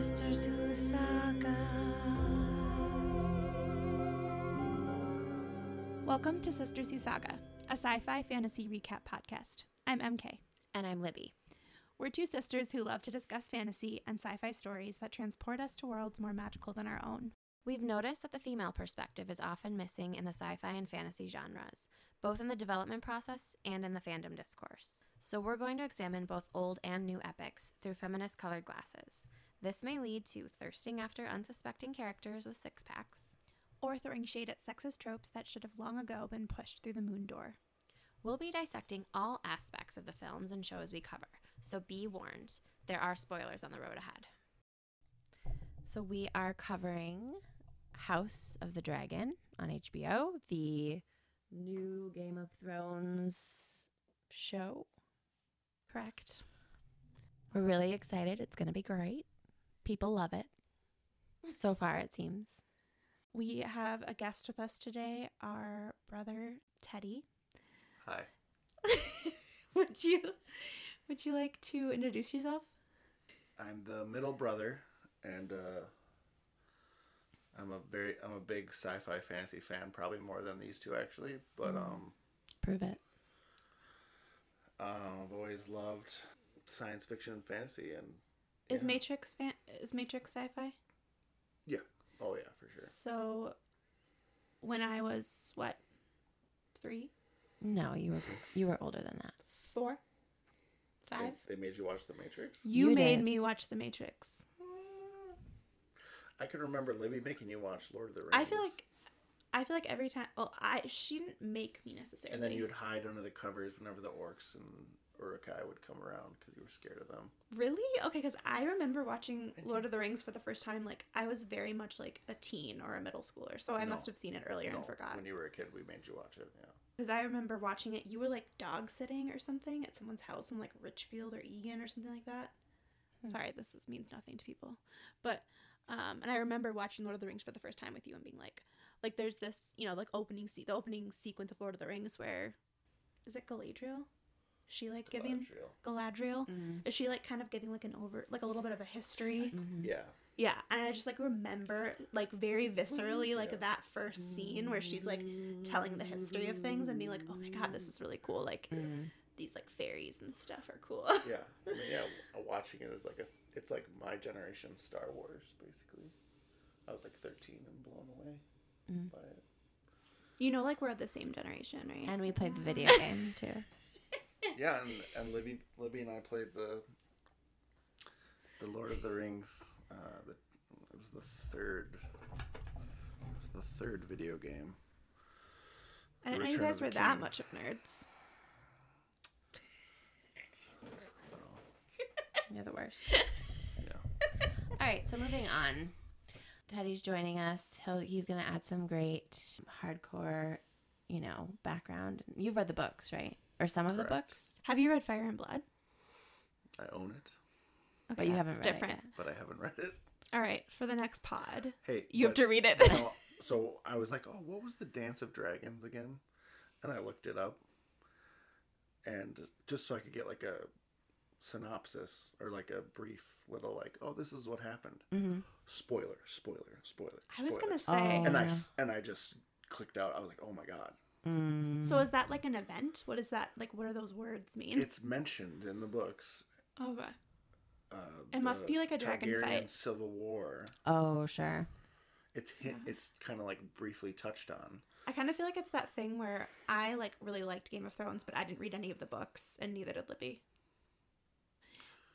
Sisters Who Saga. Welcome to Sisters Who Saga, a sci fi fantasy recap podcast. I'm MK. And I'm Libby. We're two sisters who love to discuss fantasy and sci fi stories that transport us to worlds more magical than our own. We've noticed that the female perspective is often missing in the sci fi and fantasy genres, both in the development process and in the fandom discourse. So we're going to examine both old and new epics through feminist colored glasses. This may lead to thirsting after unsuspecting characters with six packs, Or throwing shade at sexist tropes that should have long ago been pushed through the moon door. We'll be dissecting all aspects of the films and shows we cover, so be warned, there are spoilers on the road ahead. So we are covering House of the Dragon on HBO, the new Game of Thrones show. Correct. We're really excited. It's going to be great. People love it. So far, it seems. We have a guest with us today, our brother Teddy. Hi. would you would you like to introduce yourself? I'm the middle brother, and uh, I'm a very I'm a big sci-fi fantasy fan, probably more than these two actually. But um, Prove it. uh, I've always loved science fiction and fantasy, and Is yeah. Matrix fan is Matrix sci-fi? yeah, oh yeah, for sure. So when I was what? 3, No, you were you were older than that. 4, 5? They, they made you watch The Matrix. You, You made did. me watch The Matrix. I can remember Libby making you watch Lord of the Rings. I feel like I feel like every time well I she didn't make me necessarily. And then you would hide under the covers whenever the orcs and Uruk-hai would come around because you were scared of them. Really? Okay, because I remember watching Lord of the Rings for the first time. Like I was very much like a teen or a middle schooler, so I No. must have seen it earlier No, and forgot. When you were a kid, we made you watch it. Yeah. Because I remember watching it. You were like dog sitting or something at someone's house in like Richfield or Eagan or something like that. Hmm. Sorry, this is, means nothing to people, but um, and I remember watching Lord of the Rings for the first time with you and being like, like there's this you know like opening se- the opening sequence of Lord of the Rings where is it Galadriel? Is she like giving Galadriel. Galadriel? Mm. Is she like kind of giving like an over like a little bit of a history? Mhm. Yeah. Yeah, and I just like remember like very viscerally like Yeah. that first scene where she's like telling the history of things and being like, "Oh my god, this is really cool." Like Mm. these like fairies and stuff are cool. yeah, I mean, yeah, w- watching it is like a, it's like my generation Star Wars, basically. I was like 13 and blown away Mm. by it. you know, like we're the same generation, right? And we played the video game too. Yeah, and, and Libby, Libby and I played the, the Lord of the Rings. Uh, the, it was the third, it was the third video game. I didn't know you guys were that much of nerds. You're the worst. Yeah, All right, so moving on. Teddy's joining us. He'll he's gonna add some great hardcore, you know, background. You've read the books, right? Or some of the books, Have you read Fire and Blood? I own it, Okay, but you haven't read different. it yet. but I haven't read it. All right, for the next pod, Hey, you have to read it. No, so I was like, oh, what was the Dance of Dragons again? And I looked it up, and just so I could get like a synopsis or like a brief little like, oh, this is what happened. Mhm. Spoiler, spoiler, spoiler. I was spoiler. gonna say. Oh. and I and I just clicked out. I was like, oh my god, Mm. So is that like an event? What is that like? What do those words mean? it's mentioned in the books. okay. Uh, It must be like a dragon Targaryen fight. Civil War. oh sure. It's hit. It's kind of like briefly touched on. I kind of feel like it's that thing where I like really liked Game of Thrones, but I didn't read any of the books, and neither did Libby.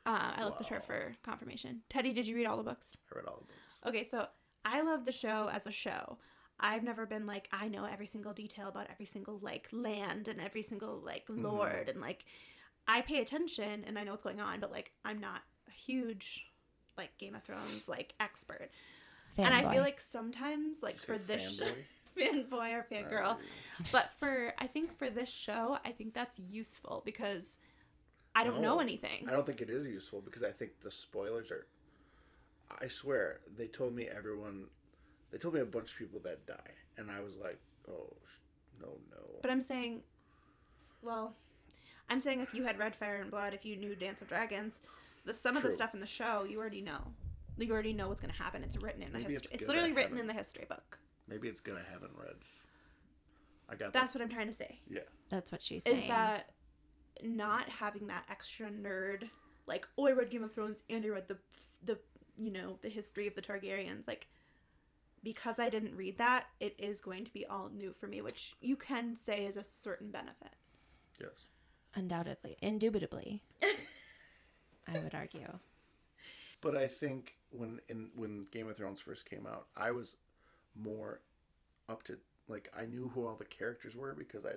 Uh, I looked at her for confirmation. Teddy, did you read all the books? I read all the books. Okay, so I love the show as a show. I've never been like I know every single detail about every single like land and every single like Mhm. lord and like I pay attention and I know what's going on, but like I'm not a huge like Game of Thrones like expert. Fan and I feel like sometimes like for this fanboy? fanboy or fangirl, Uh, but for I think for this show, I think that's useful because I don't know anything. I don't think it is useful because I think the spoilers are. I swear they told me everyone, they told me a bunch of people that die, and I was like, oh no no. But I'm saying, well, I'm saying if you had read Fire and Blood, if you knew Dance of Dragons, the some of the stuff in the show you already know. you already know what's going to happen. It's written in the Maybe history. it's It's, literally I written in the history book. Maybe it's good I haven't read. I got That's what I'm trying to say. Yeah. That's what she's saying. Is that not having that extra nerd like oh I read Game of Thrones and I read the the you know the history of the Targaryens like because I didn't read that it is going to be all new for me which you can say is a certain benefit. Yes. undoubtedly, indubitably, I would argue. But I think when in when Game of Thrones first came out, I was more up to like I knew who all the characters were because I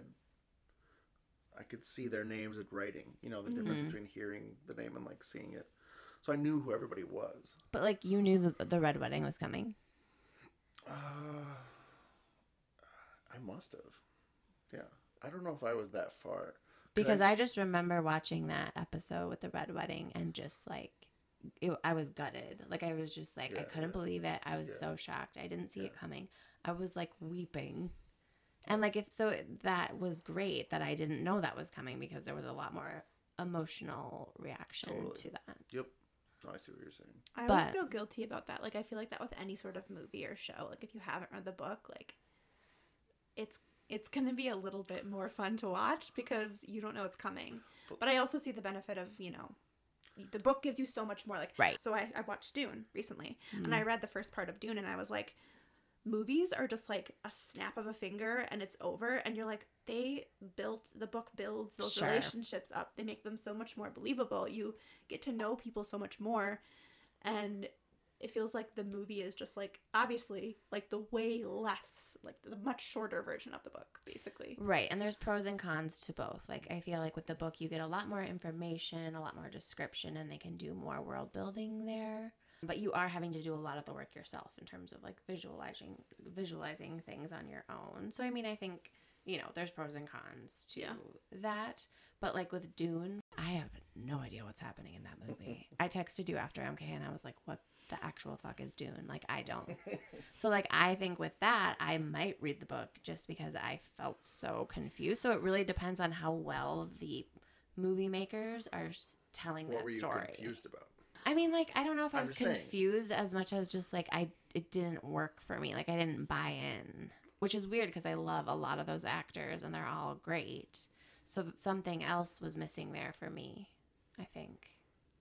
I could see their names in writing. You know the difference Mhm. between hearing the name and like seeing it. So I knew who everybody was. But like you knew the the red wedding was coming. Uh, I must have. Yeah. I don't know if I was that far. 'Cause Because I, just remember watching that episode with the red wedding and just like it, I was gutted. Like I was just like I couldn't yeah. believe it. I was Yeah. so shocked. I didn't see it coming. I was like weeping. And like if so that was great that I didn't know that was coming because there was a lot more emotional reaction Totally. to that. Yep. No, I see what you're saying. I always feel guilty about that. Like I feel like that with any sort of movie or show. Like if you haven't read the book, like it's it's gonna be a little bit more fun to watch because you don't know it's coming. But- But I also see the benefit of you know, the book gives you so much more. Like Right. So I, I watched Dune recently, and Mm. I read the first part of Dune, and I was like, movies are just like a snap of a finger and it's over. And you're like, they built the book builds those Sure. relationships up. They make them so much more believable. You get to know people so much more, and it feels like the movie is just like obviously like the way less like the much shorter version of the book basically Right, and there's pros and cons to both. Like I feel like with the book you get a lot more information, a lot more description and they can do more world building there. But you are having to do a lot of the work yourself in terms of like visualizing visualizing things on your own. So I mean, I think, you know, there's pros and cons to Yeah. that. But like with Dune, I have no idea what's happening in that movie. I texted you after MK and I was like, "What the actual fuck is Dune?" Like I don't. So like I think with that, I might read the book just because I felt so confused. So it really depends on how well the movie makers are s- telling What that were you story. confused about? I mean, like I don't know if I I'm was just saying. confused as much as just like I it didn't work for me. Like I didn't buy in, which is weird because I love a lot of those actors and they're all great. So something else was missing there for me. I think.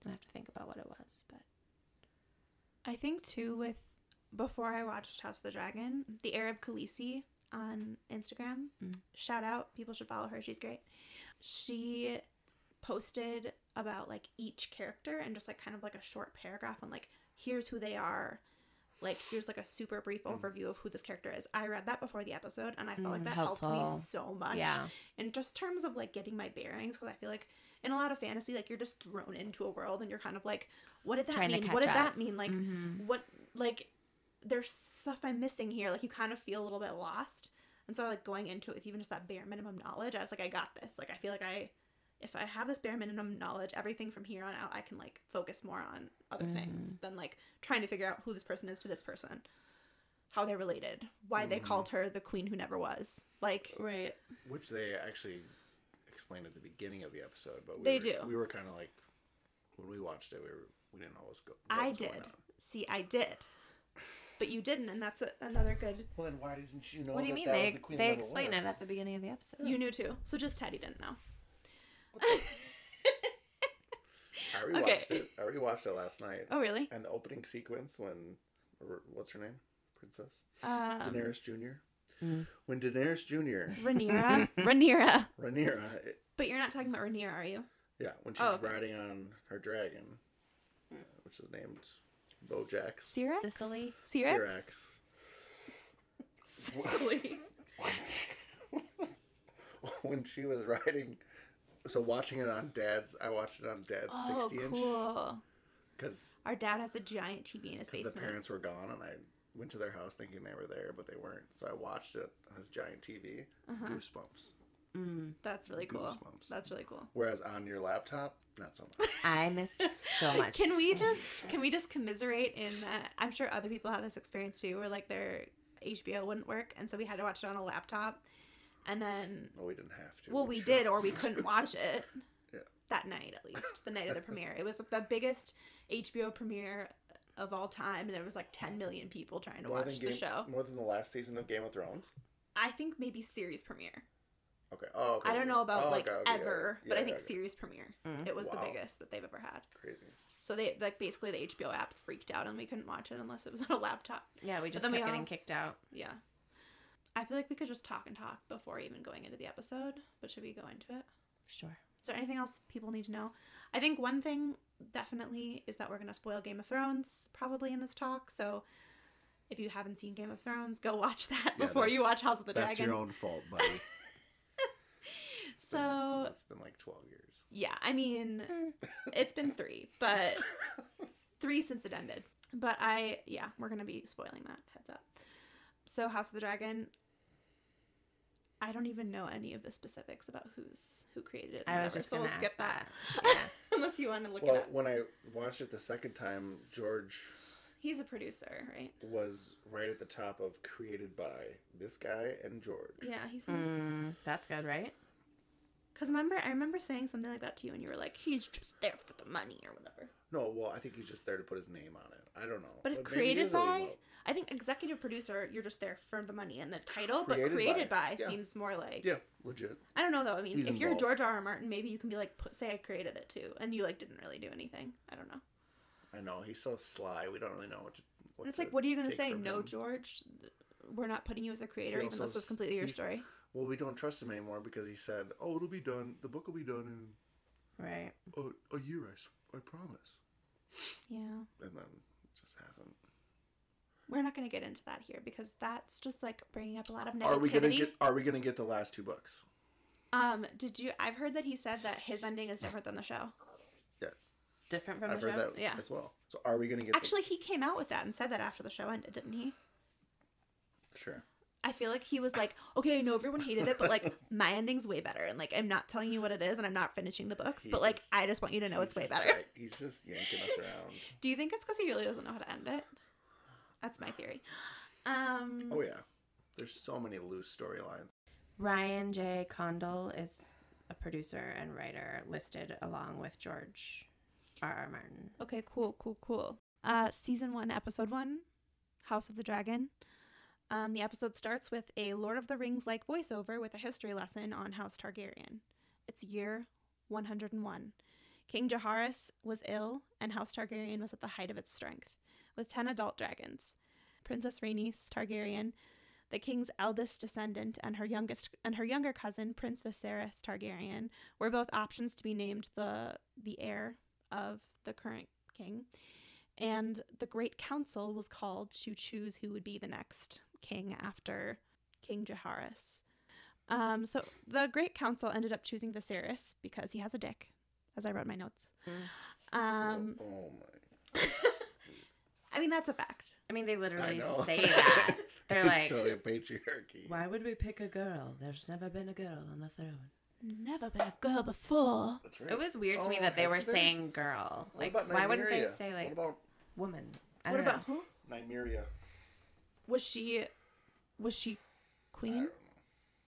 I have to think about what it was, but i think too with before i watched house of the dragon the arab khaleesi on instagram Mm. shout out people should follow her she's great she posted about like each character and just like kind of like a short paragraph on like here's who they are like here's like a super brief Mm. overview of who this character is. I read that before the episode and i felt like Mm, that helped me so much. Yeah, in just terms of like getting my bearings because i feel like in a lot of fantasy like you're just thrown into a world and you're kind of like what did that Trying mean? What did up. that mean? Like Mhm. what like there's stuff i'm missing here. Like you kind of feel a little bit lost. And so like going into it with even just that bare minimum knowledge i was like i got this. Like i feel like i if i have this bare minimum knowledge everything from here on out i can like focus more on other things than like trying to figure out who this person is to this person how they're related why they Mhm. called her the queen who never was like right. Which they actually explained at the beginning of the episode, but we They were, do. We were kind of like when we watched it, we were we didn't always go. I did. See, I did. But you didn't, and that's a, another good. Well, then why didn't you know? what do you that mean? that They the they explain one? it at the beginning of the episode. You knew too. So just Teddy didn't know. I rewatched Okay. it. I rewatched it last night, Oh, really? and the opening sequence when, what's her name, Princess Um, Daenerys Jr. Mm. When Daenerys Jr. Rhaenyra. Rhaenyra. Rhaenyra, it- But you're not talking about Rhaenyra, are you? yeah, when she's Oh, okay. riding on her dragon, uh, which is named Bojax. Syrax? Sicily? Syrax? Syrax. Sicily. when she was riding so watching it on dad's i watched it on dad's Oh, 60 inch cool. because Our dad has a giant TV in his basement. the parents were gone and i went to their house thinking they were there but they weren't so i watched it on his giant tv Uh-huh. goosebumps Mm. That's really cool. Goosebumps. That's really cool. whereas on your laptop not so much I missed so much. Can we just can we just commiserate in that? I'm sure other people have this experience too, where like their HBO wouldn't work, and so we had to watch it on a laptop, and then well we didn't have to well we chose. did or we couldn't watch it Yeah. that night at least the night of the premiere it was the biggest hbo premiere of all time, and there was like 10 million people trying to More watch than the show. More than the last season of Game of Thrones. I think maybe series premiere. Okay. Oh, okay. I don't know about Oh, like okay, okay, ever, yeah, but I think okay. series premiere. Mm. It was Wow. the biggest that they've ever had. Crazy. So they like basically the HBO app freaked out and we couldn't watch it unless it was on a laptop. Yeah, we just then kept we getting all- kicked out. Yeah. I feel like we could just talk and talk before even going into the episode, but should we go into it? Sure. Is there anything else people need to know? I think one thing definitely is that we're going to spoil Game of Thrones probably in this talk. So if you haven't seen Game of Thrones, go watch that Yeah, before you watch House of the That's Dragon. That's your own fault, buddy. It's been- So it's been like twelve years. yeah, I mean, it's been three, but three since it ended. But I, yeah, we're gonna be spoiling that. Heads up. So House of the Dragon. I don't even know any of the specifics about who's who created it. I was whatever, just so gonna we'll skip ask that, that. Yeah. unless you want to look well, it up. when I watched it the second time, George He's a producer, right? was right at the top of created by this guy and George. Yeah, he's. Mm, that's good, right? Because remember, I remember saying something like that to you, and you were like, "He's just there for the money or whatever." No, well, I think he's just there to put his name on it. I don't know. But if maybe created really by. I think executive producer, you're just there for the money and the title. but Created created by, by, yeah. seems more like yeah, legit. I don't know though. I mean, He's if you're. George R. R. Martin, maybe you can be like, put, say I created it too, and you like didn't really do anything. I don't know. I know he's so sly. We don't really know what to. What it's like, what are you gonna say? No, him. George, we're not putting you as a creator, even though this is completely your story. Well, we don't trust him anymore because he said, "Oh, it'll be done. The book will be done in Right. a, a year. I promise." Yeah, And then it just hasn't. we're not gonna get into that here because that's just like bringing up a lot of negativity. Are we gonna get? Are we gonna get the last two books? Um, did you? I've heard that he said that his ending is different than the show. Yeah. Different from I've the heard show. that Yeah. as well. So are we gonna get? Actually, he came out with that and said that after the show ended, didn't he? sure. I feel like he was like, okay, I know everyone hated it, but like my ending's way better, and like I'm not telling you what it is, and I'm not finishing the books, He but like just- I just want you to know it's way better. drag- he's just yanking us around. Do you think it's because he really doesn't know how to end it? That's my theory. Um, Oh yeah. There's so many loose storylines. Ryan J. Condal is a producer and writer listed along with George R. R. Martin. Okay, cool, cool, cool. Uh, season one, episode one, House of the Dragon. Um, the episode starts with a Lord of the Rings like voiceover with a history lesson on House Targaryen. It's year 101. King Jaehaerys was ill, and House Targaryen was at the height of its strength, with 10 adult dragons. Princess Rhaenys Targaryen, the king's eldest descendant, and her youngest and her younger cousin, Prince Viserys Targaryen, were both options to be named the the heir of the current king. And the Great Council was called to choose who would be the next king after King Jaehaerys. Um, so the Great Council ended up choosing Viserys because he has a dick, as I wrote my notes. Um, oh, oh my. I mean, that's a fact. I mean, they literally know. say that. They're It's like, totally a patriarchy. why would we pick a girl? There's never been a girl on the throne. Never been a girl before. That's right. It was weird to me Oh, that they were has there? saying girl. What Like, about why wouldn't they say like What about woman? I What don't about know. who? Nymeria? Was she? Was she queen?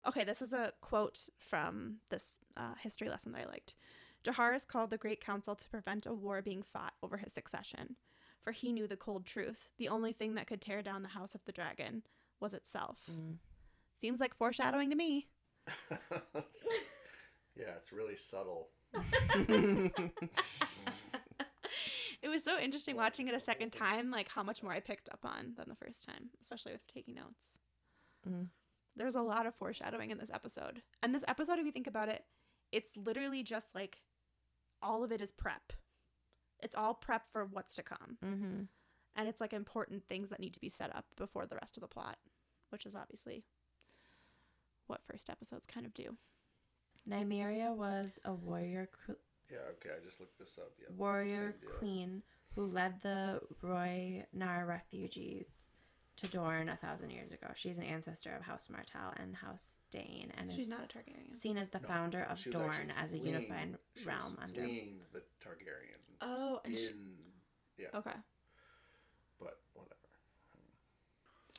Okay, this is a quote from this uh, history lesson that I liked. Jaehaerys called the Great Council to prevent a war being fought over his succession, for he knew the cold truth. The only thing that could tear down the House of the Dragon was itself. Mm. Seems like foreshadowing to me. yeah, it's really subtle. it was so interesting watching it a second time, like how much more I picked up on than the first time, especially with taking notes. Mhm. There's a lot of foreshadowing in this episode. And this episode, if you think about it, it's literally just like all of it is prep. It's all prep for what's to come. Mm-hmm. And it's like important things that need to be set up before the rest of the plot, which is obviously what first episodes kind of do. Nymeria was a warrior Yeah, okay, I just looked this up. Yeah. warrior queen who led the Rhoynar refugees to Dorne a thousand years ago. She's an ancestor of House Martell and House Dayne, and She's is not a Targaryen. seen as the No, founder of She Dorne as a fleeing- unified she was realm under. fleeing the Targaryen. Oh, and she- yeah, Okay. but whatever.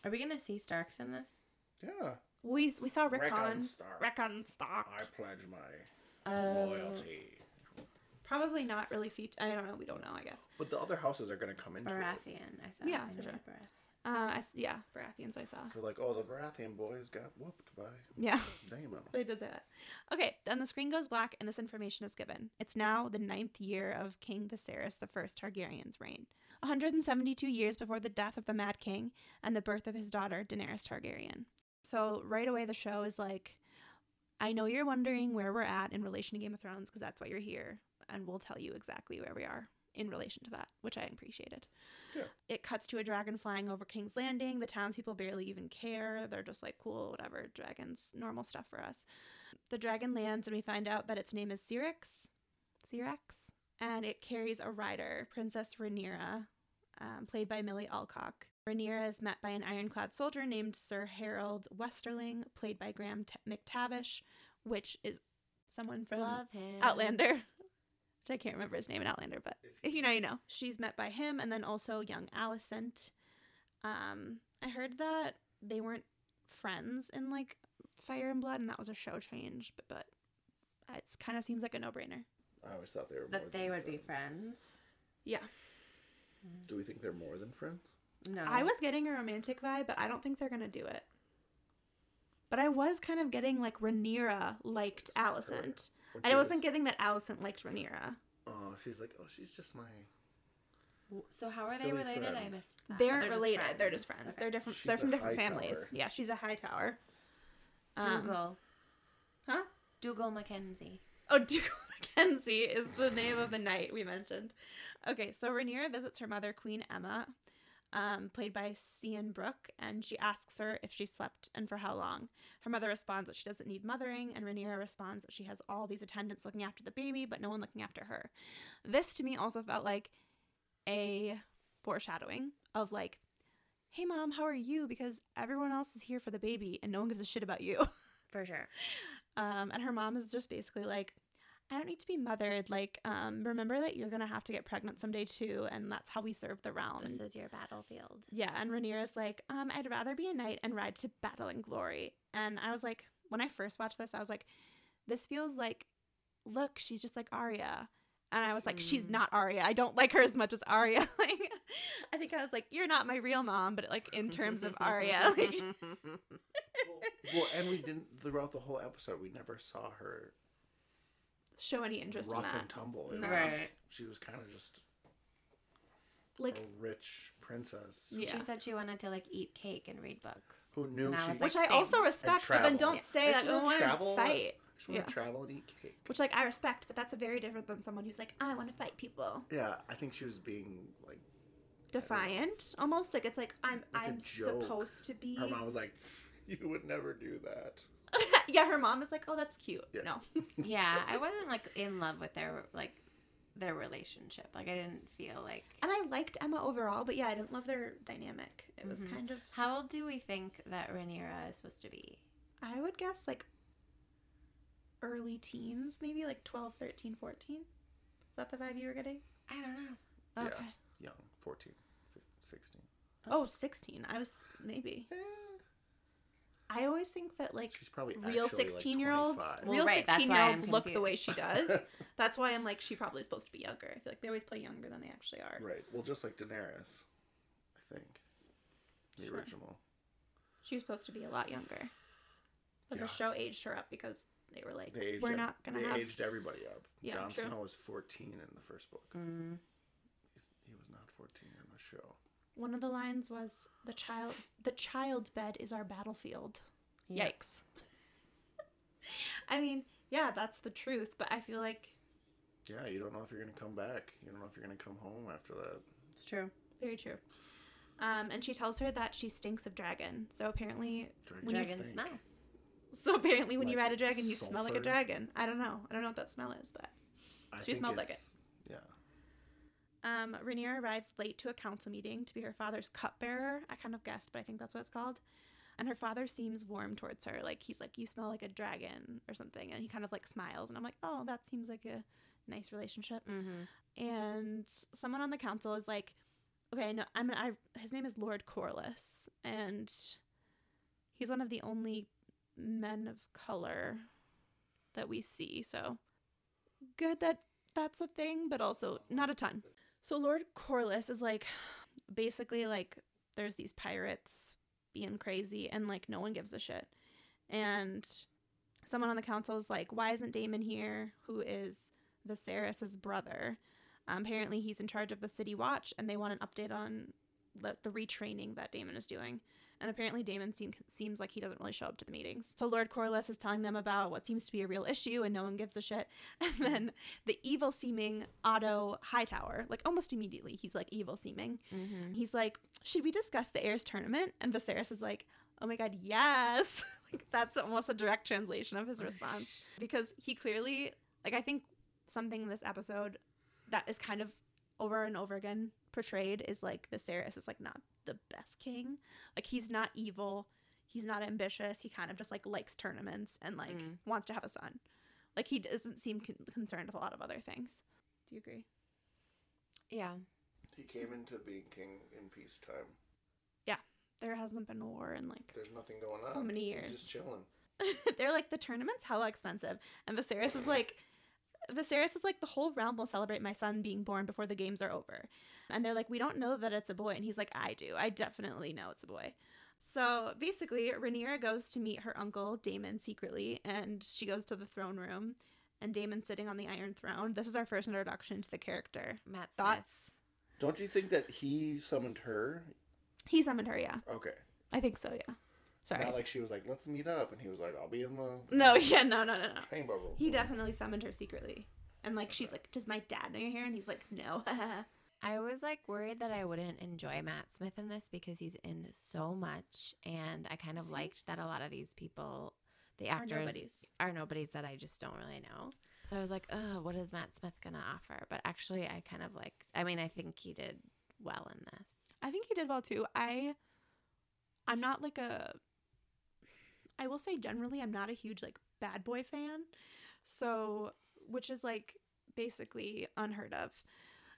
Are we gonna see Starks in this? Yeah. We, we saw Rickon Rickon. Stark. Rickon Stark. I pledge my Oh. loyalty. Probably not really featured. I don't know. We don't know. I guess. But the other houses are going to come into it. Baratheon, I saw. Yeah, I for sure. Baratheon. Uh, I s yeah, Baratheons I saw. They're like, oh, the Baratheon boys got whooped by Yeah. Daemon. They did say that. Okay, then the screen goes black and this information is given. It's now the ninth year of King Viserys I Targaryen's reign. 172 years before the death of the Mad King and the birth of his daughter, Daenerys Targaryen. So right away the show is like, I know you're wondering where we're at in relation to Game of Thrones because that's why you're here, and we'll tell you exactly where we are in relation to that, which I appreciated. Yeah. It cuts to a dragon flying over King's Landing. The townspeople barely even care. They're just like, cool, whatever, dragons, normal stuff for us. The dragon lands, and we find out that its name is Syrinx. Syrax. And it carries a rider, Princess Rhaenyra, um, played by Milly Alcock. Rhaenyra is met by an ironclad soldier named Sir Harrold Westerling, played by Graham T- McTavish, which is someone from Love him. Outlander. Which I can't remember his name in Outlander, but if you know, you know. She's met by him, and then also young Alicent. Um, I heard that they weren't friends in like Fire and Blood, and that was a show change, but but it kind of seems like a no brainer. I always thought they were more That they than would be friends. friends. Yeah, Do we think they're more than friends? No. I was getting a romantic vibe, but I don't think they're gonna do it. But I was kind of getting like Rhaenyra liked Her. Alicent. When I she wasn't getting that Allison liked Rhaenyra. Oh, she's like, oh, she's just my. So how are they Silly related? I missed. That. They aren't they're just related. They're just friends. Okay. They're different. She's they're from a different high families. tower. Yeah, she's a Hightower. Um, Dougal. Huh? Dougal Mackenzie. Oh, Dougal Mackenzie is the name of the knight we mentioned. Okay, so Rhaenyra visits her mother, Queen Aemma, um, played by Sian Brooke, and she asks her if she slept and for how long. Her mother responds that she doesn't need mothering, and Rhaenyra responds that she has all these attendants looking after the baby, but no one looking after her. This to me also felt like a foreshadowing of like, hey mom, how are you? Because everyone else is here for the baby, and no one gives a shit about you. For sure. Um, and her mom is just basically like, I don't need to be mothered. Like, um, remember that you're gonna have to get pregnant someday too, and that's how we serve the realm. This is your battlefield. yeah, and Rhaenyra's like, um, I'd rather be a knight and ride to battle and glory. And I was like, when I first watched this, I was like, this feels like, look, she's just like Arya. And I was like, she's Mm. not Arya. I don't like her as much as Arya. like, I think I was like, you're not my real mom, but like in terms of Arya, like, well, and we didn't throughout the whole episode. We never saw her show any interest rough in that. and tumble. It No. was- Right. She was kind of just Like, a rich princess Yeah. She said she wanted to like eat cake and read books. who knew And I she. was which like, I also respect, but then don't Yeah. say I that just I wanna want to fight. just want yeah. to travel and eat cake. Which, like, I respect, but that's a very different than someone who's like, I want to fight people. yeah, I think she was being like. Defiant, almost like it's like I'm Like a I'm supposed to be. Her mom was like, "You would never do that." yeah, her mom is like, oh, that's cute. Yeah. No, yeah, I wasn't like in love with their like their relationship. Like I didn't feel like. and I liked Aemma overall, but yeah, I didn't love their dynamic. It was Mhm. kind of, How old do we think that Rhaenyra is supposed to be? I would guess like early teens, maybe like 12, 13, 14. Is that the vibe you were getting? I don't know. Yeah. Okay. Young, 14, 15, 16. Oh, 16. I was maybe. I always think that like she's probably real actually, like, 16 year olds Well, real right, 16 year olds look the way she does that's why i'm like she probably is supposed to be younger i feel like they always play younger than they actually are Right. Well, just like Daenerys, I think. The Sure. original. she was supposed to be a lot younger but Yeah. the show aged her up because they were like They aged we're ev- not gonna they have aged everybody up. Yeah, Jon. Snow was 14 in the first book. Mm. He's, he was not 14 in the show. One of the lines was the child the child bed is our battlefield Yeah. yikes i mean yeah that's the truth but i feel like Yeah, you don't know if you're going to come back. You don't know if you're going to come home after that. It's true. very true um, and she tells her that she stinks of dragon so apparently Dragon, When you- Dragon stink. smell. so apparently when you ride a dragon you smell like a sulfur? dragon i don't know i don't know what that smell is but I She think smelled like it's- Yeah. Um, Rhaenyra arrives late to a council meeting to be her father's cupbearer. I kind of guessed, but I think that's what it's called. And her father seems warm towards her. Like he's like, "You smell like a dragon" or something, and he kind of like smiles. And I'm like, "Oh, that seems like a nice relationship." Mm-hmm. And someone on the council is like, "Okay, no, I'm I." His name is Lord Corlys, and he's one of the only men of color that we see. So good that that's a thing, but also not a ton. So Lord Corlys is like basically like there's these pirates being crazy and like no one gives a shit. And someone on the council is like, why isn't Daemon here? Who is Viserys's brother? Um, apparently he's in charge of the city watch and they want an update on the, the retraining that Daemon is doing. And apparently Daemon seem, seems like he doesn't really show up to the meetings. So Lord Corlys is telling them about what seems to be a real issue and no one gives a shit. And then the evil seeming Otto Hightower, like almost immediately, he's like evil seeming. Mm-hmm. He's like, should we discuss the heirs tournament? And Viserys is like, oh my god, yes. like that's almost a direct translation of his response because he clearly, like I think something in this episode that is kind of over and over again portrayed is like Viserys is like not the best king. Like he's not evil. He's not ambitious. He kind of just like likes tournaments and like Mm. wants to have a son. Like he doesn't seem con- concerned with a lot of other things. Do you agree? Yeah. He came into being king in peacetime. Yeah, there hasn't been war in like There's nothing going on. So many He's years. just chilling. they're like the tournament's hella expensive, and Viserys is like, Viserys is like the whole realm will celebrate my son being born before the games are over, and they're like, we don't know that it's a boy, and he's like, I do, I definitely know it's a boy. So basically, Rhaenyra goes to meet her uncle Daemon secretly, and she goes to the throne room, and Daemon's sitting on the Iron Throne. This is our first introduction to the character. Matt Smith. Thoughts? Don't you think that he summoned her? He summoned her, yeah, Okay. I think so, yeah. Sorry. Not like she was like, let's meet up, and he was like, I'll be in the no, yeah, no, no, no, no. chamber room. He mm-hmm. definitely summoned her secretly. And like she's like, Does my dad know you're here? And he's like, No. I was like worried that I wouldn't enjoy Matt Smith in this because he's in so much, and I kind of See? liked that a lot of these people, the Are actors, nobodies. are nobodies that I just don't really know. So I was like, oh, what is Matt Smith gonna offer? But actually, I kind of liked. I mean, I think he did well in this. I think he did well too. I I'm not like a I will say generally I'm not a huge like bad boy fan. So which is like basically unheard of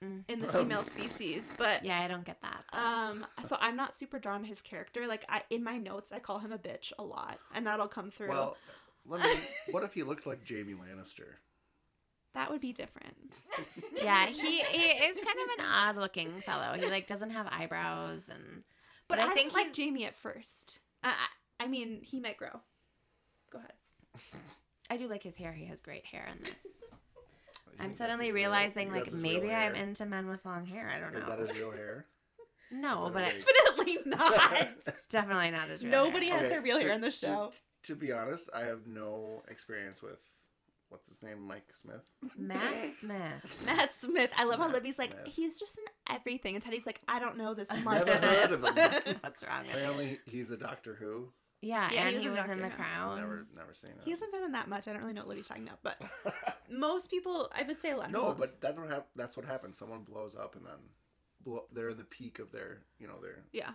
Mm. in the female species. But Yeah, I don't get that. um so I'm not super drawn to his character. Like I in my notes I call him a bitch a lot and that'll come through. Well, let me. what if he looked like Jaime Lannister? that would be different. yeah, he, he is kind of an odd looking fellow. He like doesn't have eyebrows and But, But I, I think think like Jaime at first. I, I I mean, he might grow. Go ahead. I do like his hair. He has great hair in this. I'm suddenly his real- realizing like that's his real maybe I'm into men with long hair. I don't know. Is that his real hair? no, but a I. Definitely not. definitely not his real Nobody hair. has their real to- hair in the show. To, be honest, I have no experience with what's his name, Mike Smith. Matt Smith. Matt Smith. I love how Matt Libby's like, he's just in everything. And Teddy's like, I don't know this I've Mark Never Smith. heard of him. What's wrong with him? Apparently, he's a Doctor Who. Yeah, Yeah, and he was he in was Doctor in The Who. Crown. Never, never seen it. He hasn't been in that much. I don't really know what Libby's talking about, but most people, I would say a lot. no, people- but that don't hap- That's what happens. Someone blows up, and then blow- they're in the peak of their, you know, their. yeah.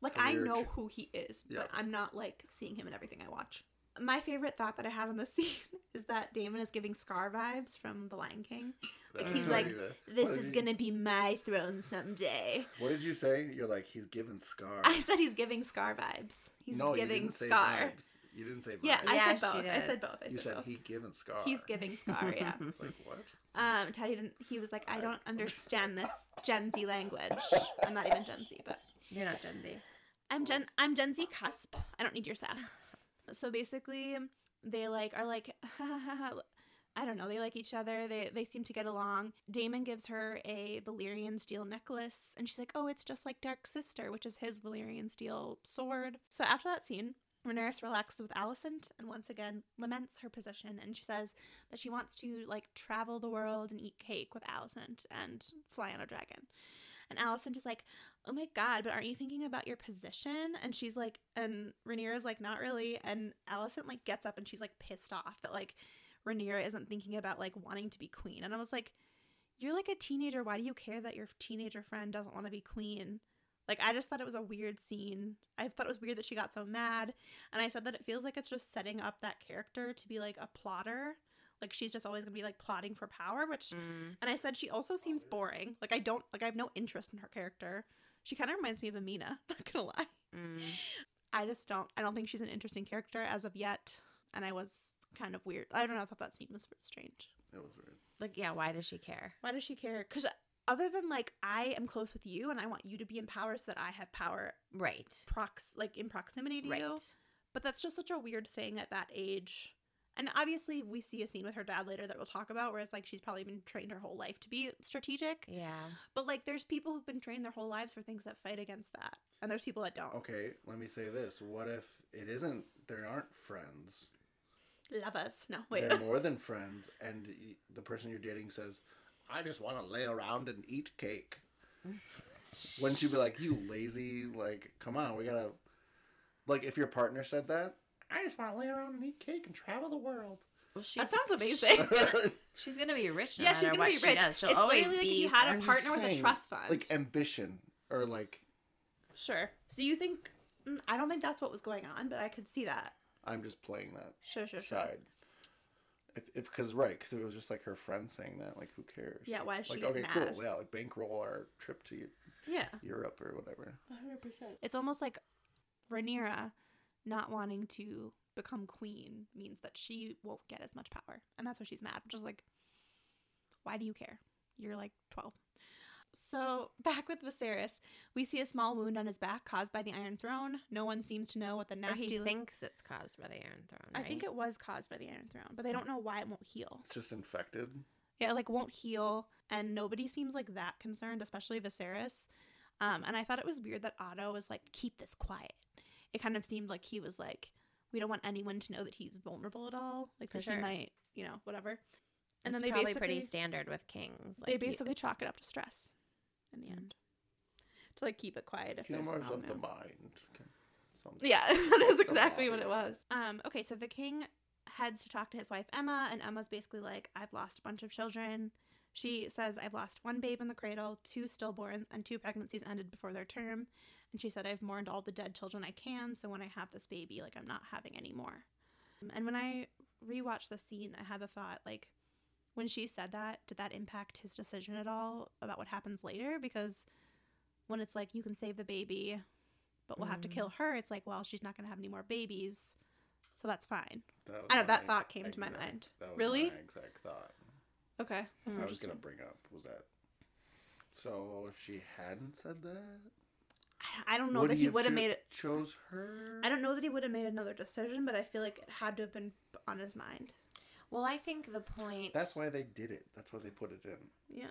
Like I know who he is, Yeah. but I'm not like seeing him in everything I watch. My favorite thought that I had on the scene is that Daemon is giving Scar vibes from The Lion King. Like, he's like. This is you- gonna be my throne someday. What did you say? You're like he's giving Scar. I said he's giving Scar vibes. He's no, you giving didn't say Scar. vibes. You didn't say vibes. Yeah, I Yeah, said both. she I said both. I you said, said both. he giving Scar. He's giving Scar, yeah. It's like what? Um, Teddy didn't. He was like, I don't understand this Gen Z language. I'm not even Gen Z, but You're not Gen Z. I'm Gen. I'm Gen Z cusp. I don't need your sass. So basically, they like are like, I don't know. They like each other. They they seem to get along. Daemon gives her a Valyrian steel necklace, and she's like, "Oh, it's just like Dark Sister, which is his Valyrian steel sword." So after that scene. Rhaenyra relaxes with Alicent and once again laments her position and she says that she wants to like travel the world and eat cake with Alicent and fly on a dragon. And Allison is like, "Oh my god, but aren't you thinking about your position?" And she's like, and Rhaenyra's like, "Not really." And Allison like gets up and she's like pissed off that like Rhaenyra isn't thinking about like wanting to be queen. And I was like, "You're like a teenager. Why do you care that your teenager friend doesn't want to be queen?" Like I just thought it was a weird scene. I thought it was weird that she got so mad, and I said that it feels like it's just setting up that character to be like a plotter. Like she's just always gonna be like plotting for power, which Mm. and I said she also seems boring. Like I don't like I have no interest in her character. She kind of reminds me of Amina, not gonna lie. Mm. I just don't I don't think she's an interesting character as of yet. And I was kind of weird. I don't know. I thought that scene was strange. It was weird. Like, yeah, why does she care? Why does she care? Because other than like I am close with you and I want you to be in power so that I have power Right. prox like in proximity to Right. you. But that's just such a weird thing at that age. And obviously, we see a scene with her dad later that we'll talk about, where it's like she's probably been trained her whole life to be strategic. Yeah. But like, there's people who've been trained their whole lives for things that fight against that, and there's people that don't. Okay, let me say this. What if it isn't, there aren't friends? Love us. No, wait. They're more than friends, and the person you're dating says, I just want to lay around and eat cake. Wouldn't you be like, you lazy? Like, come on, we gotta. Like, if your partner said that, I just want to lay around and eat cake and travel the world. Well, she's, that sounds amazing. she's gonna be rich no yeah, matter she's gonna what be rich. does. She'll it's always literally like be. if you had I'm a just partner with a trust fund. like ambition, or like, sure. So you think? mm, I don't think that's what was going on, but I could see that. I'm just playing that Sure, sure, sure. side. If, if, because right, because it was just like her friend saying that, like, who cares? Yeah, why is she Like, getting okay, mad? cool, yeah, like bankroll our trip to Yeah. Europe or whatever. 100. percent It's almost like Rhaenyra not wanting to become queen means that she won't get as much power. And that's why she's mad, which is like, why do you care? You're like 12. So, back with Viserys, we see a small wound on his back caused by the Iron Throne. No one seems to know what the Or nasty. he thinks it's caused by the Iron Throne. I think it was caused by the Iron Throne, but they don't know why it won't heal. It's just infected. Yeah, like won't heal, and nobody seems like that concerned, especially Viserys. Um, and I thought it was weird that Otto was like, "Keep this quiet." It kind of seemed like he was like, "We don't want anyone to know that he's vulnerable at all. Like For that sure. he might, you know, whatever." And It's then they probably basically pretty standard with kings. they like, you- basically chalk it up to stress in the Mhm. end to like keep it quiet. If there's Humors of the mind. Something. Yeah, that is exactly what it was. Um, okay, so the king heads to talk to his wife Aemma, and Aemma's basically like, I've lost a bunch of children. She says, I've lost one babe in the cradle, two stillborns, and two pregnancies ended before their term. And she said, I've mourned all the dead children I can, so when I have this baby, like, I'm not having any more. And when I rewatched the scene, I had the thought, like, when she said that, did that impact his decision at all about what happens later? Because when it's like, you can save the baby, but we'll have to Mm. kill her, it's like, well, she's not going to have any more babies, so that's fine. That I know, that thought came to my mind. That was Really? my exact thought. Okay. That's I was gonna bring up was that. So if she hadn't said that, I I don't know would that he have would have cho- made it. Chose her. I don't know that he would have made another decision, but I feel like it had to have been on his mind. Well, I think the point. That's why they did it. That's why they put it in. Yeah.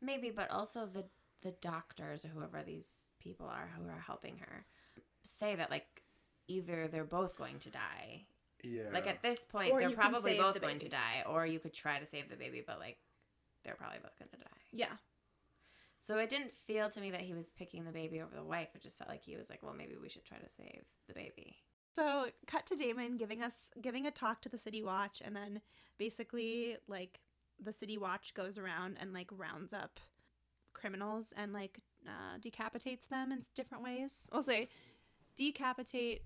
maybe, but also the the doctors or whoever these people are who are helping her say that like either they're both going to die. Yeah. Like at this point, Or they're probably both the going to die, or you could try to save the baby, but like they're probably both going to die. Yeah. So it didn't feel to me that he was picking the baby over the wife. It just felt like he was like, well, maybe we should try to save the baby. So cut to Daemon giving us giving a talk to the City Watch, and then basically like the City Watch goes around and like rounds up criminals and like uh, decapitates them in different ways. I'll say decapitate.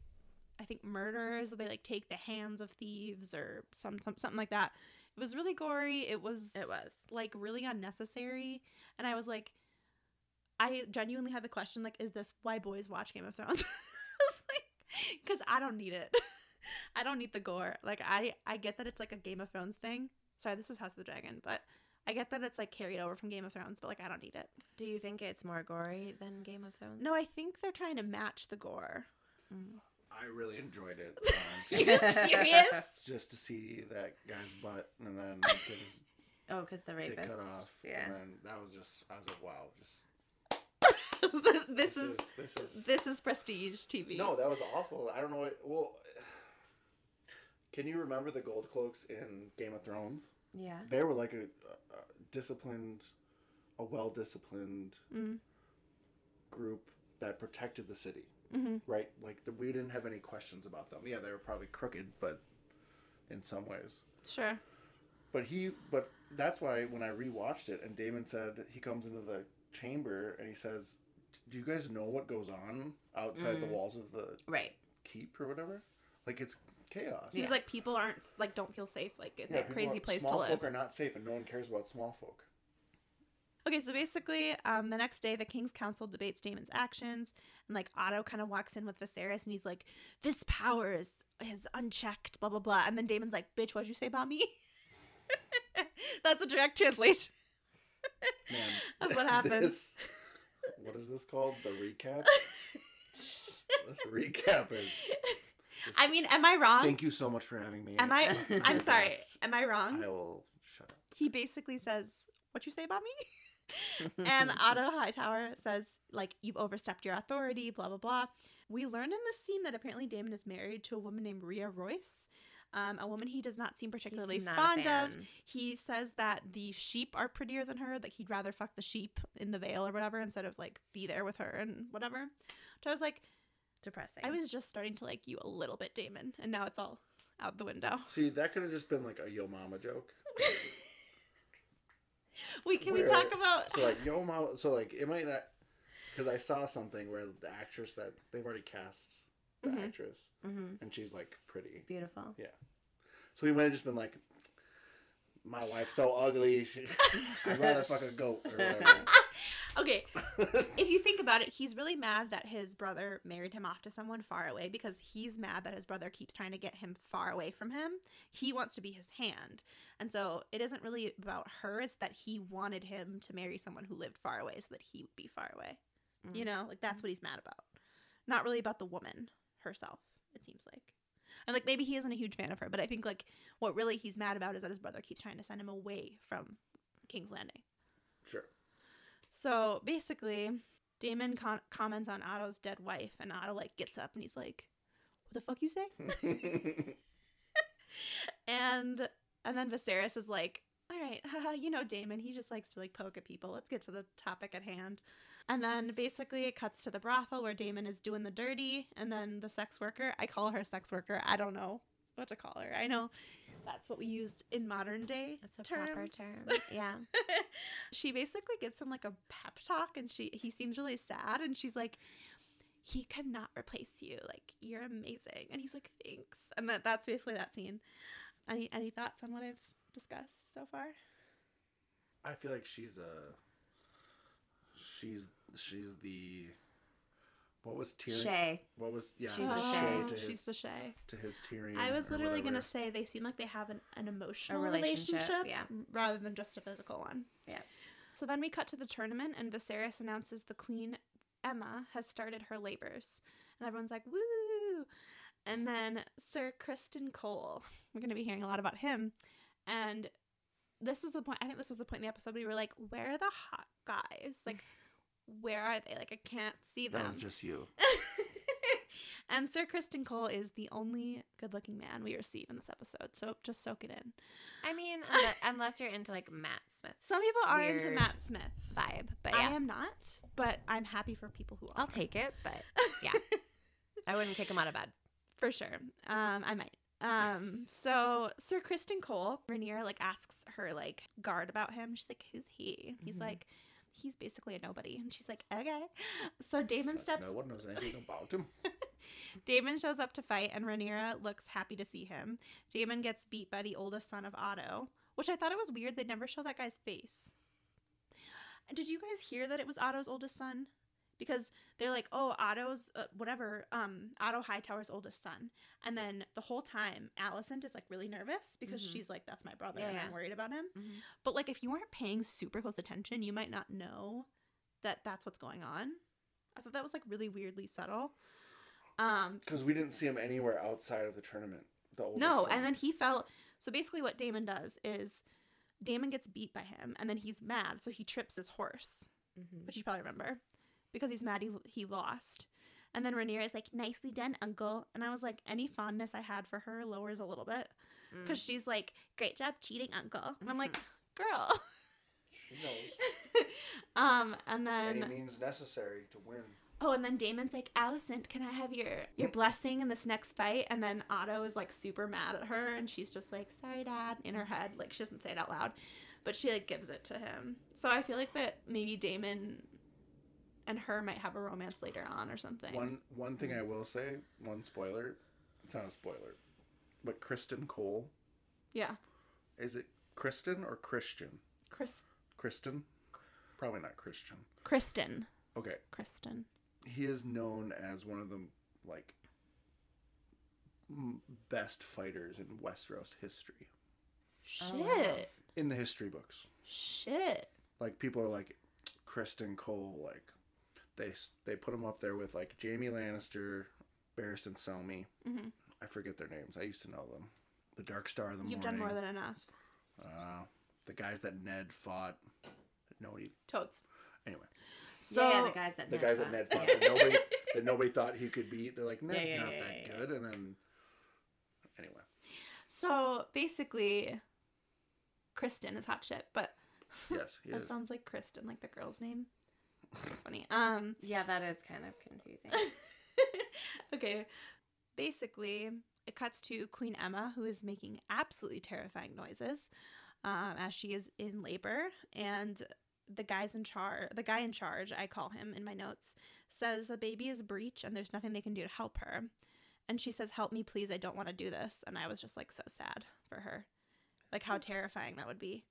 I think murderers. They like take the hands of thieves or some, some something like that. It was really gory. It was It was. like really unnecessary, and I was like, I genuinely had the question like, is this why boys watch Game of Thrones? Like Because I don't need it. I don't need the gore. Like I, I get that it's like a Game of Thrones thing. Sorry, this is House of the Dragon, but I get that it's like carried over from Game of Thrones, but like I don't need it. Do you think it's more gory than Game of Thrones? No, I think they're trying to match the gore. Mm. I really enjoyed it. Um, you just, serious? just to see that guy's butt and then get his Oh, because the dick rapist. cut off. Yeah. And then that was just. I was like, wow. Just. this is This is. this is prestige TV. No, that was awful. I don't know. What, well. Can you remember the Gold Cloaks in Game of Thrones? Yeah. They were like a, a, a disciplined, a well disciplined Mm, group that protected the city, hmm right? Like the, we didn't have any questions about them. Yeah, they were probably crooked, but in some ways. Sure. But he, but that's why when I rewatched it, and Daemon said he comes into the chamber and he says, "Do you guys know what goes on outside the Mm. walls of the Right. keep or whatever? Like it's chaos." He's Yeah. like people aren't like don't feel safe. Like it's Yeah, a crazy are- place to live. small folk are not safe, and no one cares about small folk. Okay, so basically, um, the next day, the King's Council debates Daemon's actions, and like Otto kind of walks in with Viserys, and he's like, "This power is is unchecked, blah blah blah. And then Daemon's like, "Bitch, what'd you say about me?" That's a direct translation Man, of what happens. This, what is this called? The recap. this recap is. just- I mean, am I wrong? thank you so much for having me. Am I? I'm sorry. Am I wrong? I will shut up. He basically says, "What you say about me?" and Otto Hightower says, like, you've overstepped your authority, blah, blah, blah. We learn in this scene that apparently Daemon is married to a woman named Rhea Royce, um, a woman he does not seem particularly not fond of. He says that the sheep are prettier than her, that he'd rather fuck the sheep in the Vale or whatever instead of, like, be there with her and whatever. Which I was like, Depressing. I was just starting to like you a little bit, Daemon, and now it's all out the window. See, that could have just been like a yo mama joke. Wait, can we talk about. So like yo mama. So like it might not. Because I saw something where the actress that they've already cast the Mhm. actress, hmm and she's like pretty. Beautiful. Yeah. So he might have just been like, "My wife's so ugly. She, I'd rather fuck a goat or whatever." okay, if you think about it, he's really mad that his brother married him off to someone far away because he's mad that his brother keeps trying to get him far away from him. He wants to be his hand. And so it isn't really about her, it's that he wanted him to marry someone who lived far away so that he would be far away. You know, like that's what he's mad about. Not really about the woman herself, it seems like. And like maybe he isn't a huge fan of her, but I think like what really he's mad about is that his brother keeps trying to send him away from King's Landing. sure. So basically, Daemon con- comments on Otto's dead wife, and Otto like gets up and he's like, "What the fuck you say?" and and then Viserys is like, "All right, haha, you know Daemon. He just likes to like poke at people. Let's get to the topic at hand." And then basically it cuts to the brothel where Daemon is doing the dirty, and then the sex worker. I call her sex worker. I don't know what to call her. I know that's what we used in modern day. That's a proper term. Yeah. she basically gives him like a pep talk and she he seems really sad and she's like he cannot replace you like you're amazing and he's like thanks and that that's basically that scene any any thoughts on what i've discussed so far I feel like she's a. She's she's the. What was Tyrion? Shae. What was yeah? She's the the Shae. Shae to she's his the shae to his Tyrion. i was literally gonna say they seem like they have an, an emotional relationship, relationship, yeah. rather than just a physical one Yeah. so then we cut to the tournament and Viserys announces the queen Aemma has started her labors and everyone's like woo and then Sir Criston Cole we're going to be hearing a lot about him and this was the point I think this was the point in the episode we were like where are the hot guys like where are they like I can't see them That was just you. and Sir Criston Cole is the only good-looking man we receive in this episode so just soak it in I mean, unless, unless you're into like Matt Smith some people are into Matt Smith vibe, but I am not, but I'm happy for people who are. I'll take it. But yeah, I wouldn't kick him out of bed. for sure. Um, I might. Um, so Sir Criston Cole, Rhaenyra like asks her like guard about him. She's like, "Who's he?" He's Mhm. like, "He's basically a nobody." And she's like, "Okay." So Daemon steps. No one knows anything about him. Daemon shows up to fight, and Rhaenyra looks happy to see him. Daemon gets beat by the oldest son of Otto, which I thought it was weird. They never show that guy's face. Did you guys hear that it was Otto's oldest son? Because they're like, oh, Otto's uh, whatever, um, Otto Hightower's oldest son, and then the whole time, Alicent is like really nervous because Mhm. she's like, that's my brother, Yeah, and yeah. I'm worried about him. Mhm. But like, if you weren't paying super close attention, you might not know that that's what's going on. I thought that was like really weirdly subtle. Um, Because we didn't see him anywhere outside of the tournament. The oldest no, son. and then he felt So basically, what Daemon does is Daemon gets beat by him, and then he's mad, so he trips his horse, Mhm. which you probably remember, because he's mad he, he lost. And then Rhaenyra is like, "Nicely done, Uncle." And I was like, any fondness I had for her lowers a little bit Mm. because she's like, "Great job cheating, Uncle." And I'm like, Mhm. "Girl." she knows um, and any then means necessary to win. oh, and then Daemon's like, "Alicent, can I have your your blessing in this next fight?" And then Otto is like super mad at her, and she's just like, "Sorry, Dad," in her head, like she doesn't say it out loud, but she like gives it to him. So I feel like that maybe Daemon and her might have a romance later on or something. One one thing I mm. will say, one spoiler. It's not a spoiler, but Criston Cole yeah, is it Kristen or Christian? Chris, Kristen, probably not Christian. Kristen, Okay, Kristen. he is known as one of the like best fighters in Westeros history Shit. Oh, in the history books. Shit. Like people are like Criston Cole, like they they put them up there with like Jaime Lannister, Barristan Selmy. hmm I forget their names. I used to know them. The Dark Star of the You've Morning. done more than enough. uh, the guys that Ned fought. Nobody. Totes. Anyway, So yeah, yeah, the guys that the Ned guys that. Ned fought that nobody that nobody thought he could beat. They're like Ned's yeah, not yeah, that yeah, yeah. good, and then anyway, So basically, Criston is hot shit, but yes, he that is. sounds like Kristen, like the girl's name. It's funny. Um. Yeah, that is kind of confusing. okay. Basically, it cuts to Queen Aemma, who is making absolutely terrifying noises um, as she is in labor, and the guy's in charge. The guy in charge, I call him in my notes, says the baby is breech and there's nothing they can do to help her. And she says, "Help me, please. I don't want to do this." And I was just like so sad for her, like how terrifying that would be.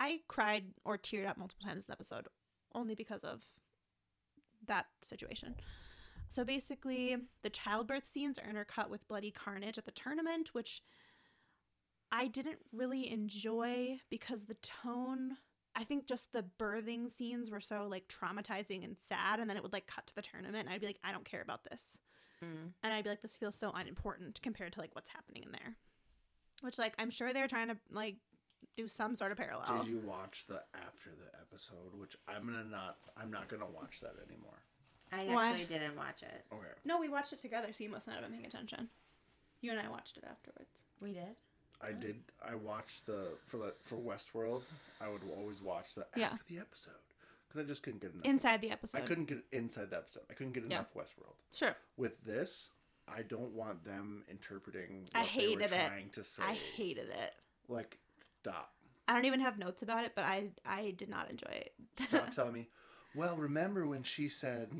I cried or teared up multiple times this episode, only because of that situation. So basically, the childbirth scenes are intercut with bloody carnage at the tournament, which I didn't really enjoy because the tone. I think just the birthing scenes were so like traumatizing and sad, and then it would like cut to the tournament, and I'd be like, I don't care about this, Mm. and I'd be like, this feels so unimportant compared to like what's happening in there. Which like I'm sure they're trying to like do some sort of parallel. Did you watch the after the episode? Which I'm gonna not. I'm not gonna watch that anymore. I Why? actually didn't watch it. Okay. No, we watched it together, so you must not have been paying attention. You and I watched it afterwards. We did. I did. I watched the for the for Westworld. I would always watch the Yeah. after the episode because I just couldn't get enough. Inside the episode. I couldn't get inside the episode. I couldn't get Yeah. enough Westworld. Sure. With this, I don't want them interpreting. I What they were hated it. trying to say. I hated it. Like, stop. I don't even have notes about it, but I I did not enjoy it. Stop telling me. Well, remember when she said,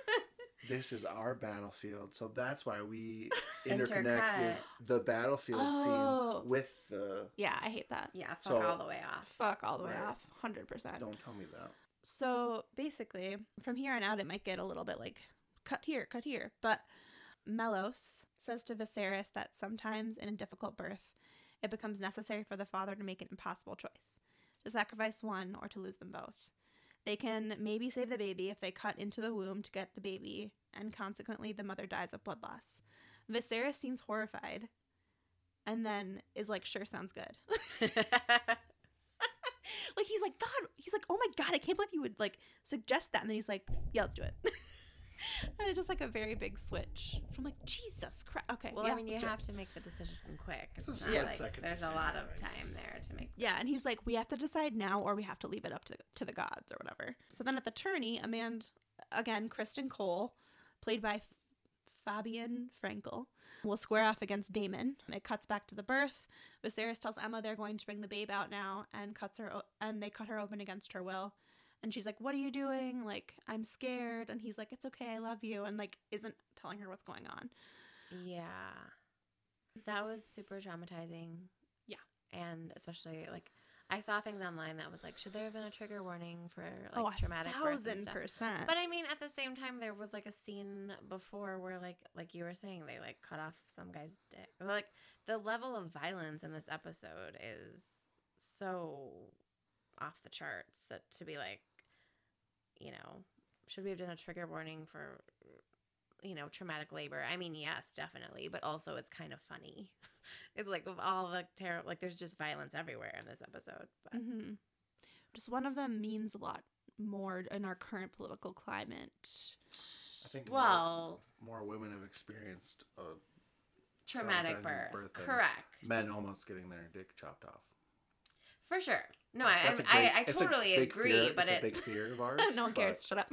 "This is our battlefield," so that's why we interconnected Intercut. the battlefield Oh. scenes with the. yeah, I hate that. Yeah, fuck So- all the way off. Fuck all the way Right. off, hundred percent. Don't tell me that. So basically, from here on out, it might get a little bit like cut here, cut here. But Mellos says to Viserys that sometimes in a difficult birth, it becomes necessary for the father to make an impossible choice to sacrifice one or to lose them both. They can maybe save the baby if they cut into the womb to get the baby, and consequently, the mother dies of blood loss. Viserys seems horrified and then is like, sure, sounds good. like he's like god he's like oh my god i can't believe you would like suggest that and then he's like yeah let's do it just like a very big switch from like jesus christ okay well, yeah, I mean, you let's it. have to make the decision quick. It's a It's split not like second there's a lot of I time there to make. yeah and he's like we have to decide now or we have to leave it up to the, to the gods or whatever so then at the tourney amanda again criston cole played by fabien frankel will square off against daemon it cuts back to the birth viserys tells aemma they're going to bring the babe out now and cuts her o- and they cut her open against her will and she's like what are you doing? Mm-hmm. Like i'm scared. And he's like it's okay i love you. And like isn't telling her what's going on. Yeah, that was super traumatizing. Yeah. and especially like I saw things online that was like, should there have been a trigger warning for like oh traumatic thousand percent. But I mean, at the same time, there was like a scene before where, like, like you were saying, they like cut off some guy's dick. Like the level of violence in this episode is so off the charts that to be like, you know, should we have done a trigger warning for, you know, traumatic labor? I mean, yes, definitely, but also it's kind of funny. it's like of all the terror, like there's just violence everywhere in this episode. But hmm Just one of them means a lot more in our current political climate. I think well, more, women have experienced a traumatic birth, birth correct? men almost getting their dick chopped off. For sure. No, I, that's a I, big- I, I it's a totally big agree, fear- but it's it, a big fear of ours. no one but- cares. Shut up.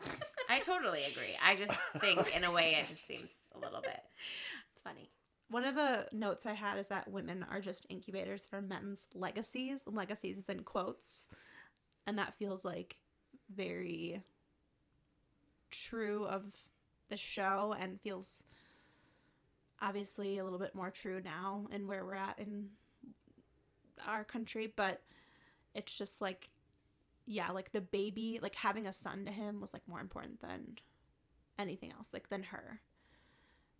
I totally agree. I just think in a way it just seems a little bit funny. One of the notes I had is that women are just incubators for men's legacies. Legacies is in quotes. And that feels like very true of the show and feels obviously a little bit more true now and where we're at in our country. But it's just like, yeah, like the baby, like having a son to him was like more important than anything else, like than her.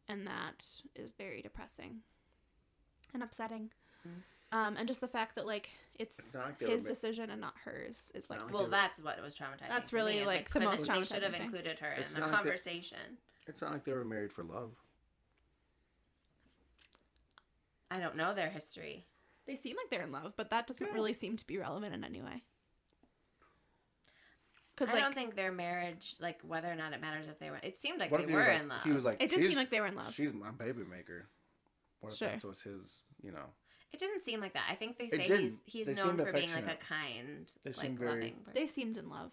and that is very depressing and upsetting. Mm. Um, and just the fact that like it's, It's not like they were his ma- decision and not hers is like Well, that's what it was traumatizing. That's for me, really, like, the couldn't- most They should have thing. included her It's in the not like they- conversation. It's not like they were married for love. I don't know their history. They seem like they're in love, but that doesn't Yeah. really seem to be relevant in any way. I Because like don't think their marriage, like whether or not it matters if they were. It seemed like What they if he were was like, in love. He was like, it did she's, seem like they were in love. she's my baby maker. What if Sure. that was his? You know, It didn't seem like that. I think they It say he's didn't. he's They known seemed for being like a affectionate. kind, They like seemed very- loving person. They seemed in love.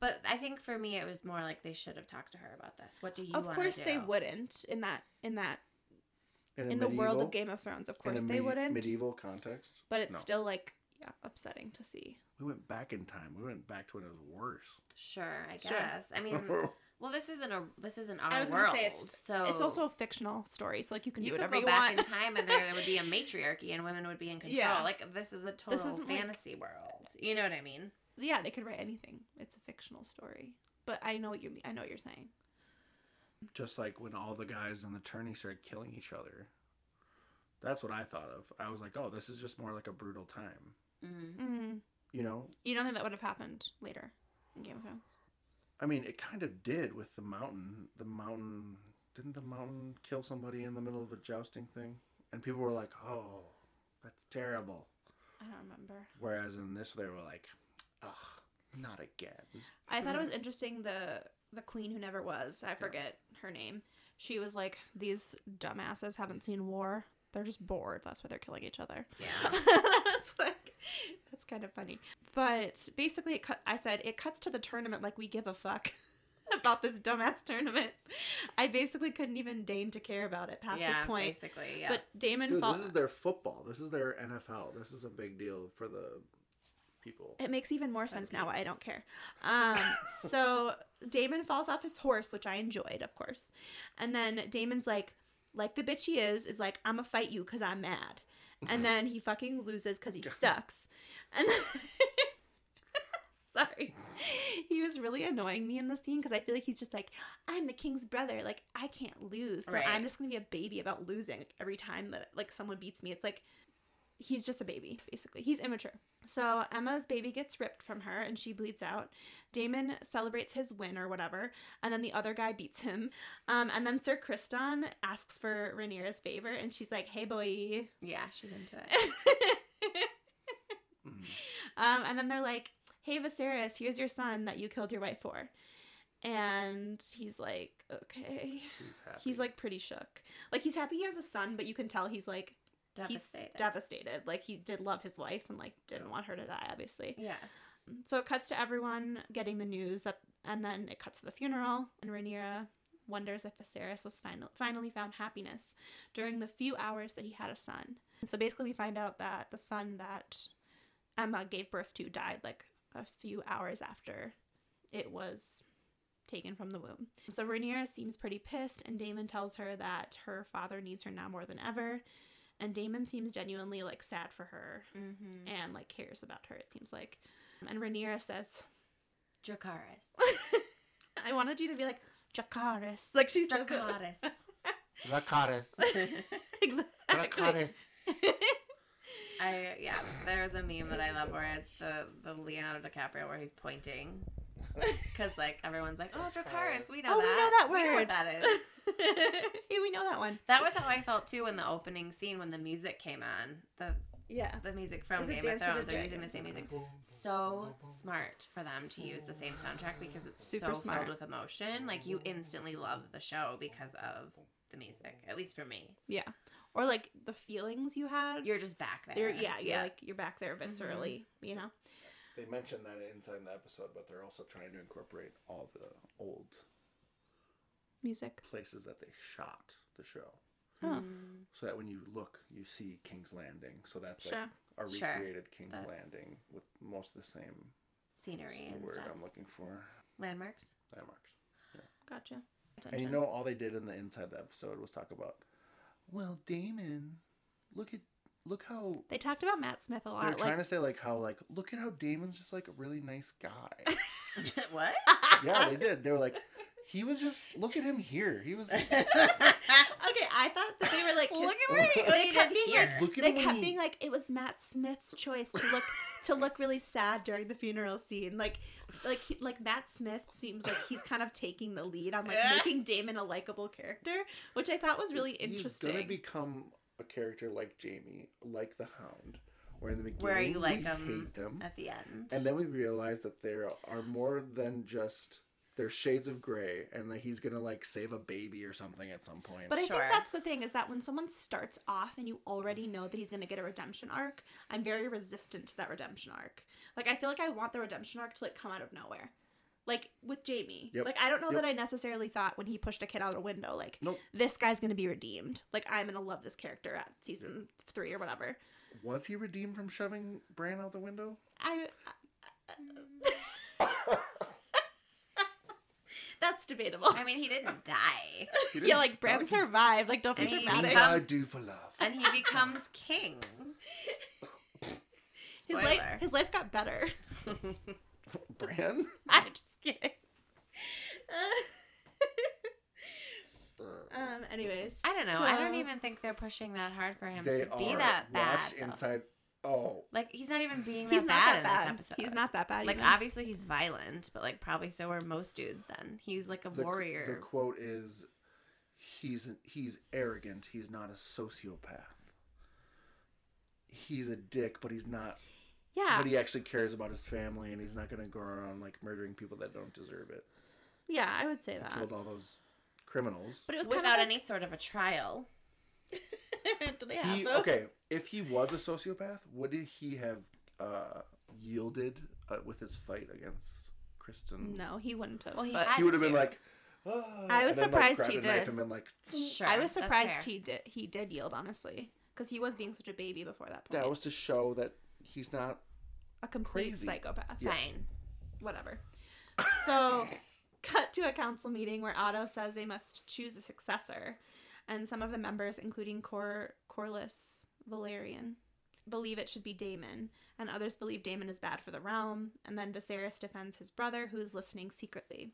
But I think for me, it was more like they should have talked to her about this. What do you? of wanna course they do? wouldn't in that in that in, a in the world of Game of Thrones. Of in a course they medi- wouldn't. Medieval context, But it's No. still like yeah, upsetting to see. we went back in time. We went back to when it was worse. Sure, I Sure. guess. I mean, well, this isn't a this isn't our I was gonna world, say it's- so It's also a fictional story, so like you can you do could whatever go you back want. in time and there would be a matriarchy and women would be in control. Yeah. Like this is a total isn't, like- fantasy world. You know what I mean? yeah, they could write anything. It's a fictional story. But I know what you mean. I know what you're saying. Just like when all the guys in the tourney started killing each other. That's what I thought of. I was like, oh, this is just more like a brutal time. Mm. Mm. You know, You don't think that would have happened later in Game of Thrones? I mean, it kind of did with the mountain. The mountain didn't the mountain kill somebody in the middle of a jousting thing? And people were like, "Oh, that's terrible." I don't remember. Whereas in this, they were like, "Ugh, not again." I thought it was interesting the the queen who never was. I forget her name. She was like, "These dumbasses haven't seen war. They're just bored. That's why they're killing each other." Yeah. I was like, "That's kind of funny." But basically, it cut. I said it cuts to the tournament like we give a fuck about this dumbass tournament. I basically couldn't even deign to care about it past yeah, this point. basically, yeah. But Daemon Dude, fall- this is their football. This is their NFL. This is a big deal for the people. It makes even more sense now why I don't care. Um, so Daemon falls off his horse, which I enjoyed, of course. And then Daemon's like, like the bitch he is, is like, I'm gonna fight you because I'm mad. And then he fucking loses because he sucks. And then, sorry, he was really annoying me in the scene because I feel like he's just like, I'm the king's brother. Like I can't lose, so Right. I'm just gonna be a baby about losing every time that like someone beats me. It's like he's just a baby, basically. He's immature. So Aemma's baby gets ripped from her and she bleeds out. Daemon celebrates his win or whatever, and then the other guy beats him. Um, and then Sir Criston asks for Rhaenyra's favor, and she's like, "Hey, boy." yeah, she's into it. Um, and then they're like, "Hey, Viserys, here's your son that you killed your wife for." And he's like, "Okay." He's happy. He's like pretty shook. Like he's happy he has a son, but you can tell he's like Devastated. he's devastated. Like he did love his wife and like didn't want her to die, obviously. yeah. Mm, so it cuts to everyone getting the news that, and then it cuts to the funeral, and Rhaenyra wonders if Viserys was final, finally found happiness during the few hours that he had a son. And so basically, we find out that the son that Aemma gave birth to died like a few hours after it was taken from the womb. So Rhaenyra seems pretty pissed, and Daemon tells her that her father needs her now more than ever. And Daemon seems genuinely like sad for her Mm-hmm. and like cares about her. It seems like, and Rhaenyra says, Dracarys. "I wanted you to be like Jacaris, like she's says it. Dracarys. Dracarys. exactly. Dracarys. I yeah, there was a meme that I love where it's the the Leonardo DiCaprio where he's pointing because like everyone's like, oh Dracarys, we know Oh, we that. know that We know word." what that is. hey, we know that one. That was how I felt too in the opening scene when the music came on. The Yeah. the music from Game of Dance of Thrones. They're using the same music. So smart for them to use the same soundtrack because it's Super so smart. filled with emotion. Like you instantly love the show because of the music. At least for me. Yeah. Or like the feelings you had. You're just back there. You're, yeah, you're like you're back there mm-hmm. viscerally, you know. They mentioned that inside the episode, but they're also trying to incorporate all the old Music. places that they shot the show, Oh. Mm, so that when you look, you see King's Landing. So that's Sure. like a Sure. recreated King's That- Landing with most of the same. scenery the and word stuff. I'm looking for Landmarks. landmarks. Gotcha. And you know, all they did in the inside the episode was talk about, well, Daemon, look at look how They talked about Matt Smith a lot. they're lot. trying Like, to say like how like look at how Daemon's just like a really nice guy. what? yeah, they did. They were like, He was just look at him here. He was okay, I thought that they were like Look his- at me. They kept being like, look at they kept he- being like it was Matt Smith's choice to look to look really sad during the funeral scene. Like, like he, like Matt Smith seems like he's kind of taking the lead on like making Daemon a likable character, which I thought was really interesting. He's interesting. gonna become a character like Jaime, like the Hound, where in the beginning Where you like we them hate them, at the end. and then we realize that there are more than just there's shades of gray, and that he's gonna like save a baby or something at some point. But I Sure. think that's the thing is that when someone starts off and you already know that he's going to get a redemption arc, I'm very resistant to that redemption arc. Like I feel like I want the redemption arc to like come out of nowhere. Like with Jaime. Yep. Like I don't know Yep. that I necessarily thought when he pushed a kid out a window like Nope. this guy's going to be redeemed. Like I'm going to love this character at season 3 or whatever. was he redeemed from shoving Bran out the window? I, that's debatable. I mean, he didn't die, He yeah, didn't- like it's Bran not like he- survived. Like don't be And he Things dramatic. I do for love. and he becomes king. His life his life got better. Bran. I'm just kidding. um. Anyways, I don't know. I don't even think they're pushing that hard for him to be are that bad. watch though. inside. Oh, Like he's not even being that He's bad not that in bad. this episode. He's not that bad. Like even. obviously he's violent, but like probably so are most dudes. Then he's like a the, warrior. The quote is, "He's he's arrogant. He's not a sociopath. He's a dick, but he's not. Yeah, But he actually cares about his family, and he's not going to go around like murdering people that don't deserve it. yeah, I would say He that. killed all those criminals. But it was without kind of any sort of a trial. Do they have He those? okay. If he was a sociopath, would he have uh, yielded uh, with his fight against Criston? No, he wouldn't have. Well, he but had He would have been like. "Ah," I was and then, surprised like, he grabbed a knife did. And been like, Sure, I was surprised he did. He did yield, honestly, because he was being such a baby before that point. that was to show that he's not. a complete crazy. psychopath. Yeah. Fine. Whatever. So, cut to a council meeting where Otto says they must choose a successor, and some of the members, including Cor Corlys Velaryon, believe it should be Daemon, and others believe Daemon is bad for the realm. And then Viserys defends his brother, who is listening secretly.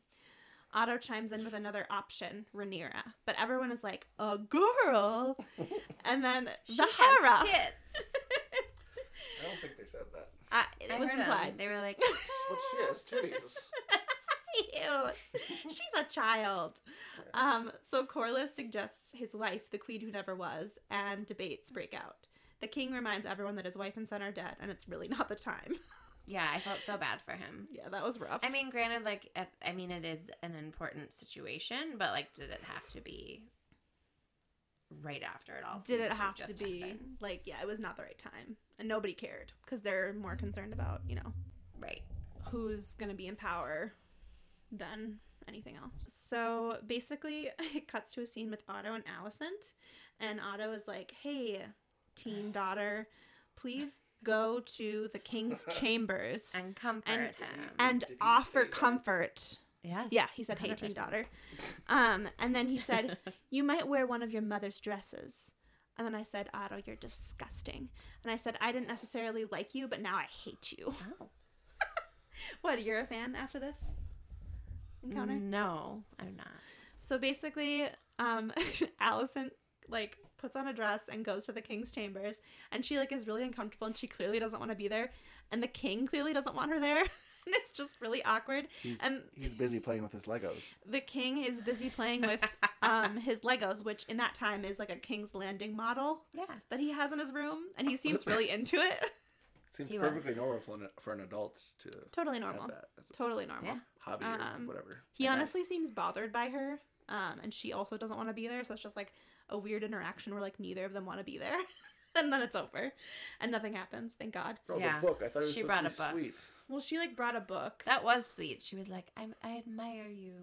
Otto chimes in with another option, Rhaenyra, but everyone is like, "A girl," and then She the has Hera. tits. I don't think they said that. Uh, it I was heard 'em. implied. They were like, But she has titties. Ew. She's a child. Um, so Corlys suggests his wife, the queen who never was, and debates break out. The king reminds everyone that his wife and son are dead, and it's really not the time. yeah, I felt so bad for him. yeah, that was rough. I mean, granted, like, I mean, it is an important situation, but like, did it have to be right after it all? did it have to be happen? like, yeah, it was not the right time, and nobody cared because they're more concerned about you know right? who's going to be in power than anything else. So basically, it cuts to a scene with Otto and Alicent, and Otto is like, "Hey, teen daughter, please go to the king's chambers And comfort And- him. and offer say that? comfort." Yes. Yeah, he said, "Hey, teen 100%. daughter," um, and then he said, "You might wear one of your mother's dresses." And then I said, Otto, you're disgusting. And I said, I didn't necessarily like you, but now I hate you. Oh. What, you're a fan after this encounter? No, I'm not. So basically, um, Alicent like puts on a dress and goes to the king's chambers, and she like is really uncomfortable, and she clearly doesn't want to be there, and the king clearly doesn't want her there, and it's just really awkward. He's And- he's busy playing with his Legos. The king is busy playing with um his Legos, which in that time is like a King's Landing model Yeah. that he has in his room, and he seems really into it. Seems He was. perfectly normal for an, for an adult to totally have normal. that Totally normal. Yeah. hobby or Um, whatever. He Okay. honestly seems bothered by her, um, and she also doesn't want to be there. So it's just like a weird interaction where like neither of them want to be there, and then it's over, and nothing happens. Thank God. Oh, Yeah. the book. I thought it was She brought to a be book. sweet. Well, she like brought a book. That was sweet. She was like, I, I admire you.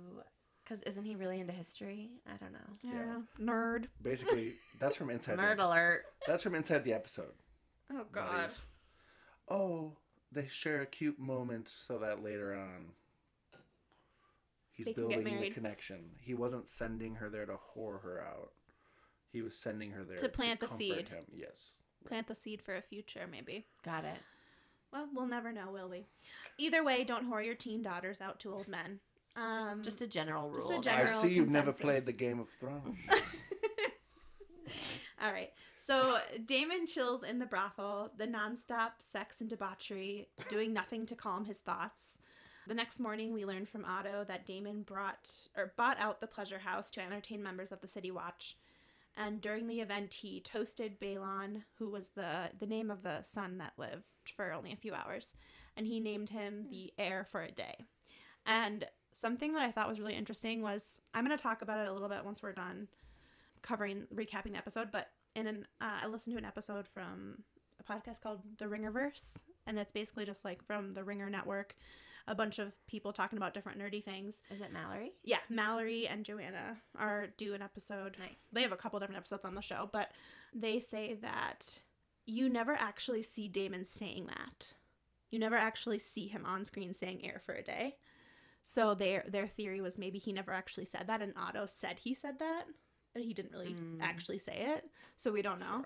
Because isn't he really into history? I don't know. yeah, nerd. Basically, that's from inside. the Nerd episode. alert. That's from inside the episode. Oh God. buddies. Oh, they share a cute moment so that later on he's They can get building the married. connection. He wasn't sending her there to whore her out. He was sending her there To plant the comfort seed. Him. Yes. Plant the seed for a future, maybe. Got it. Well, we'll never know, will we? Either way, don't whore your teen daughters out to old men. Um, Just a general rule. Just a general- I see you've never played the Game of Thrones. All right. So Daemon chills in the brothel, the nonstop sex and debauchery, doing nothing to calm his thoughts. The next morning, we learn from Otto that Daemon brought or bought out the pleasure house to entertain members of the City Watch. And during the event, he toasted Baelon, who was the the name of the son that lived for only a few hours, and he named him the heir for a day. And something that I thought was really interesting was I'm going to talk about it a little bit once we're done covering recapping the episode, but in an uh, I listened to an episode from a podcast called The Ringerverse, and that's basically just like from the Ringer Network, a bunch of people talking about different nerdy things. Is it Mallory? Yeah, Mallory and Joanna are do an episode. Nice. They have a couple different episodes on the show, but they say that you never actually see Daemon saying that. You never actually see him on screen saying air for a day. So their their theory was maybe he never actually said that and Otto said he said that, but he didn't really Mm. actually say it. So we don't know.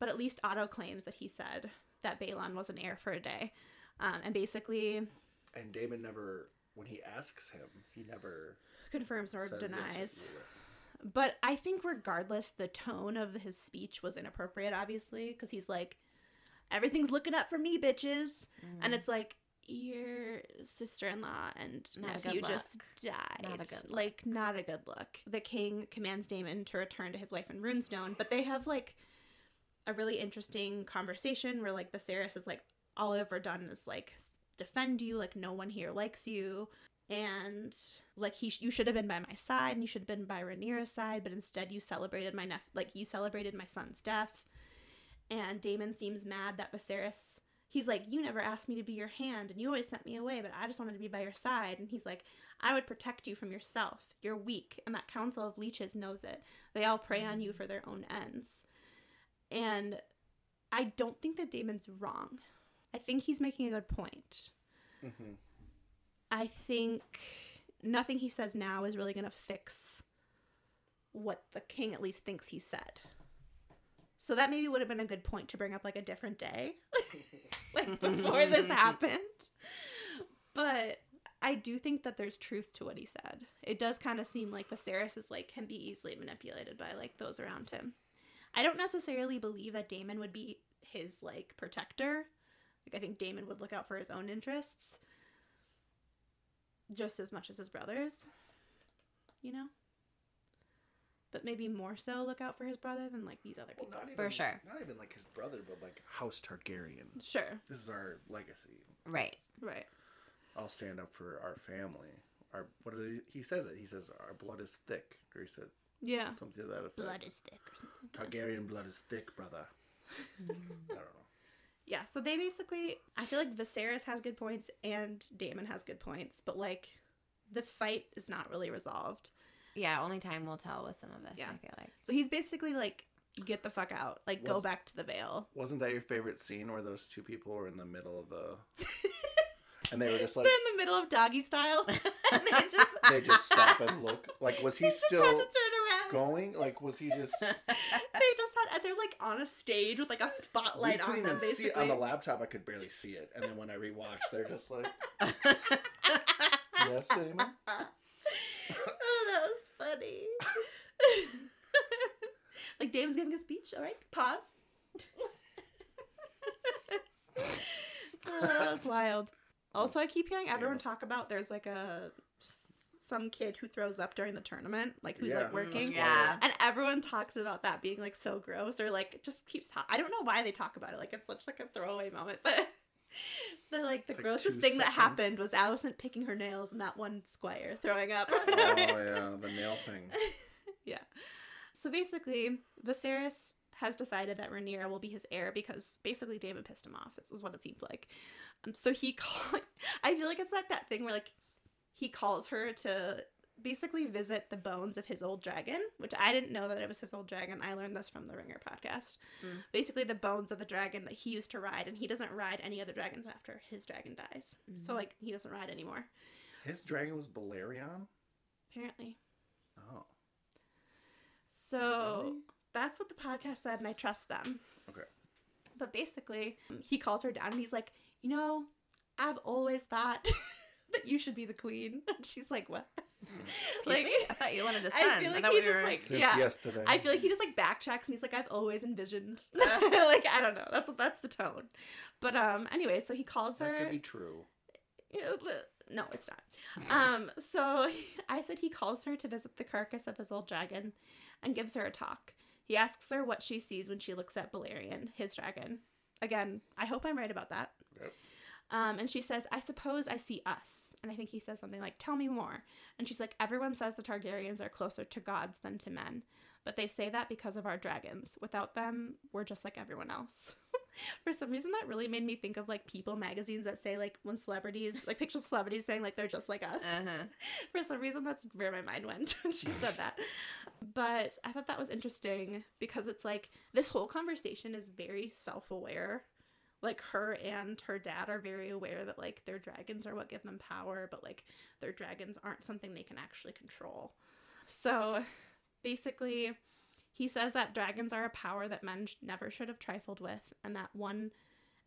But at least Otto claims that he said that Baelon was an heir for a day. Um, and basically and Daemon never, when he asks him, he never confirms or says yes denies. or either. But I think regardless, the tone of his speech was inappropriate, obviously, because he's like, everything's looking up for me, bitches. And it's like, your sister in law and Mm. Not nephew just died. Not a good look. Like, not a good look. The king commands Daemon to return to his wife in Runestone, but they have like a really interesting conversation where like Viserys is like, all I've ever done is like defend you, like, no one here likes you and like he you should have been by my side and you should have been by Rhaenyra's side but instead you celebrated my nep- like you celebrated my son's death. And Daemon seems mad that Viserys he's like you never asked me to be your hand and you always sent me away but I just wanted to be by your side. And he's like I would protect you from yourself. You're weak and that council of leeches knows it. They all prey on you for their own ends. And I don't think that Daemon's wrong. I think he's making a good point. Mhm. I mm-hmm. think nothing he says now is really going to fix what the king at least thinks he said. So that maybe would have been a good point to bring up like a different day, like before this happened. But I do think that there's truth to what he said. It does kind of seem like Viserys is like can be easily manipulated by like those around him. I don't necessarily believe that Daemon would be his like protector. Like I think Daemon would look out for his own interests just as much as his brothers, you know? But maybe more so look out for his brother than like these other Well, people. not even, For sure. Not even like his brother, but like House Targaryen. Sure. This is our legacy. Right. Right. I'll stand up for our family. Our what did he, he says it? He says our blood is thick, or he said Yeah. something to that effect. Blood is thick or something. Targaryen blood is thick, brother. I don't know. Yeah, so they basically I feel like Viserys has good points and Daemon has good points, but like the fight is not really resolved. Yeah, only time will tell with some of this, Yeah. I feel like. So he's basically like get the fuck out. Like go back to the Vale. Wasn't that your favorite scene where those two people were in the middle of the and they were just like They're in the middle of doggy style. and they just they just stop and look. Like was he they just still had to turn around. Going? Like was he just they just had they're like on a stage with like a spotlight on them even see basically. it on the laptop I could barely see it. And then when I rewatched they're just like Yes, Daemon? oh, that was funny. like Daemon's giving a speech. All right, pause. oh, that's wild. Also, I keep hearing everyone talk about there's like a some kid who throws up during the tournament, like who's Yeah. like working. Mm, yeah. And everyone talks about that being like so gross or like just keeps ta- I don't know why they talk about it. Like it's such like a throwaway moment, but they're like the It's grossest two thing that happened was Alicent picking her nails and that one squire throwing up. Oh yeah, the nail thing. yeah. So basically, Viserys has decided that Rhaenyra will be his heir because basically Daemon pissed him off. This is what it seems like. Um, so he call- I feel like it's like that thing where like he calls her to basically visit the bones of his old dragon, which I didn't know that it was his old dragon. I learned this from the Ringer podcast. Mm. Basically, the bones of the dragon that he used to ride, and he doesn't ride any other dragons after his dragon dies. So Mhm. like he doesn't ride anymore. His dragon was Balerion? Apparently. Oh. So Really? that's what the podcast said, and I trust them. Okay. But basically, he calls her down and he's like, You know, I've always thought that you should be the queen. And she's like, what? Like, me? I thought you wanted a son. I feel like thought he we just were- like Since yeah. yesterday. I feel like he just like backtracks and he's like, I've always envisioned. like I don't know. That's that's the tone. But um, anyway, so he calls that her. could be true. No, it's not. Um, so I said he calls her to visit the carcass of his old dragon and gives her a talk. He asks her what she sees when she looks at Balerion, his dragon. Again, I hope I'm right about that. Yep. Um, and she says, I suppose I see us. And I think he says something like, Tell me more. And she's like, Everyone says the Targaryens are closer to gods than to men. But they say that because of our dragons. Without them, we're just like everyone else. For some reason, that really made me think of like People magazines that say like when celebrities, like pictures of celebrities saying like they're just like us. Uh-huh. For some reason, that's where my mind went when she said that. But I thought that was interesting because it's like this whole conversation is very self aware. Like her and her dad are very aware that like their dragons are what give them power, but like their dragons aren't something they can actually control. So basically, he says that dragons are a power that men never should have trifled with, and that one,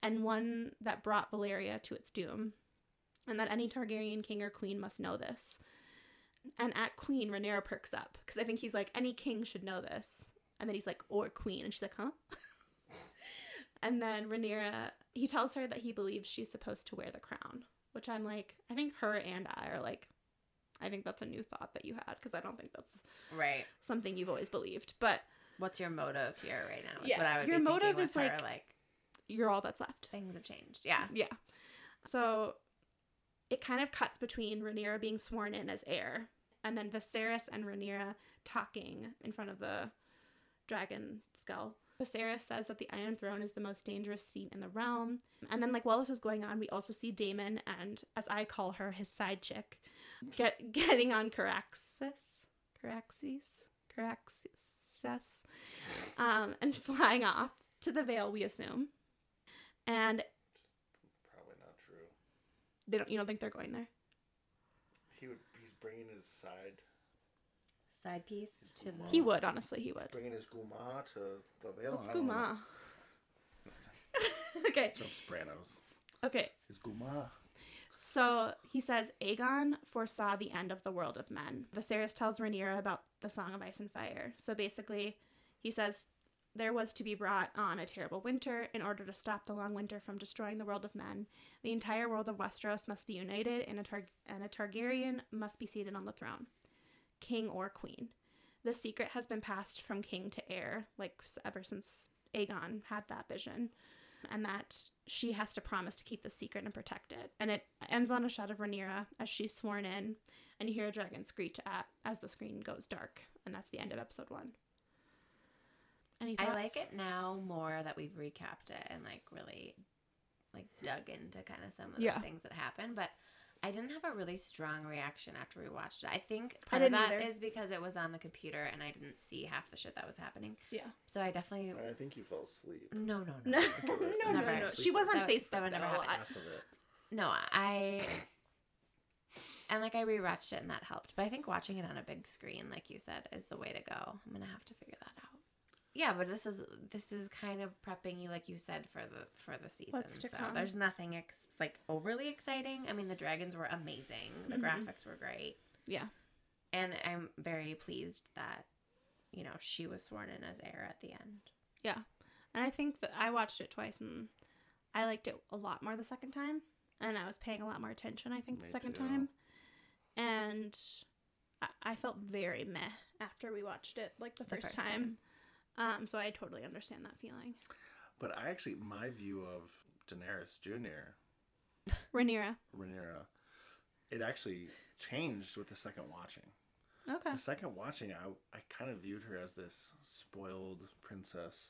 and one that brought Valyria to its doom, and that any Targaryen king or queen must know this. And at queen, Rhaenyra perks up because I think he's like, any king should know this, and then he's like, or queen, and she's like, huh? and then Rhaenyra, he tells her that he believes she's supposed to wear the crown, which I'm like, I think her and I are like. I think that's a new thought that you had because I don't think that's Right. something you've always believed. But What's your motive here right now? Is Yeah, what I would your motive is, her, like- like you're all that's left. things have changed. Yeah. Yeah. So it kind of cuts between Rhaenyra being sworn in as heir and then Viserys and Rhaenyra talking in front of the dragon skull. Viserys says that the Iron Throne is the most dangerous seat in the realm. And then, like, while this is going on, we also see Daemon and, as I call her, his side chick, get getting on Caraxes, Caraxes, Caraxes, um, and flying off to the Vale, we assume. And Probably not true. they don't, you don't think they're going there? He would. He's bringing his side. Side piece to the. He would, honestly, he would. Bringing his guma to the Vale. What's I don't know. Guma? okay, It's from Sopranos. okay. His guma. So he says Aegon foresaw the end of the world of men. Viserys tells Rhaenyra about the Song of Ice and Fire. So basically, he says there was to be brought on a terrible winter in order to stop the long winter from destroying the world of men. The entire world of Westeros must be united, and a, Tar- and a Targaryen must be seated on the throne, king or queen. The secret has been passed from king to heir, like ever since Aegon had that vision and that she has to promise to keep the secret and protect it. And it ends on a shot of Rhaenyra as she's sworn in, and you hear a dragon screech at as the screen goes dark, and that's the end of episode one. Any I like it now more that we've recapped it and like really like dug into kind of some of the Yeah. things that happened, but I didn't have a really strong reaction after we watched it. I think I part of didn't that either. is because it was on the computer and I didn't see half the shit that was happening. Yeah. So I definitely I think you fell asleep. no no No, no no, no, Never no. She was on That would- Facebook that would though, never a happen. Half of it. no I and like I rewatched it and that helped. But I think watching it on a big screen, like you said, is the way to go. I'm gonna have to figure that out. Yeah, but this is this is kind of prepping you, like you said, for the for the season. What's to so come. there's nothing ex- like overly exciting. I mean, the dragons were amazing. The Mhm. graphics were great, Yeah. and I'm very pleased that you know she was sworn in as heir at the end. Yeah, and I think that I watched it twice and I liked it a lot more the second time. And I was paying a lot more attention, I think, the second too. time. And I, I felt very meh after we watched it, like the The first, first time. Um, so I totally understand that feeling. But I actually, my view of Daenerys Jr. Rhaenyra. Rhaenyra, it actually changed with the second watching. Okay. The second watching, I I kind of viewed her as this spoiled princess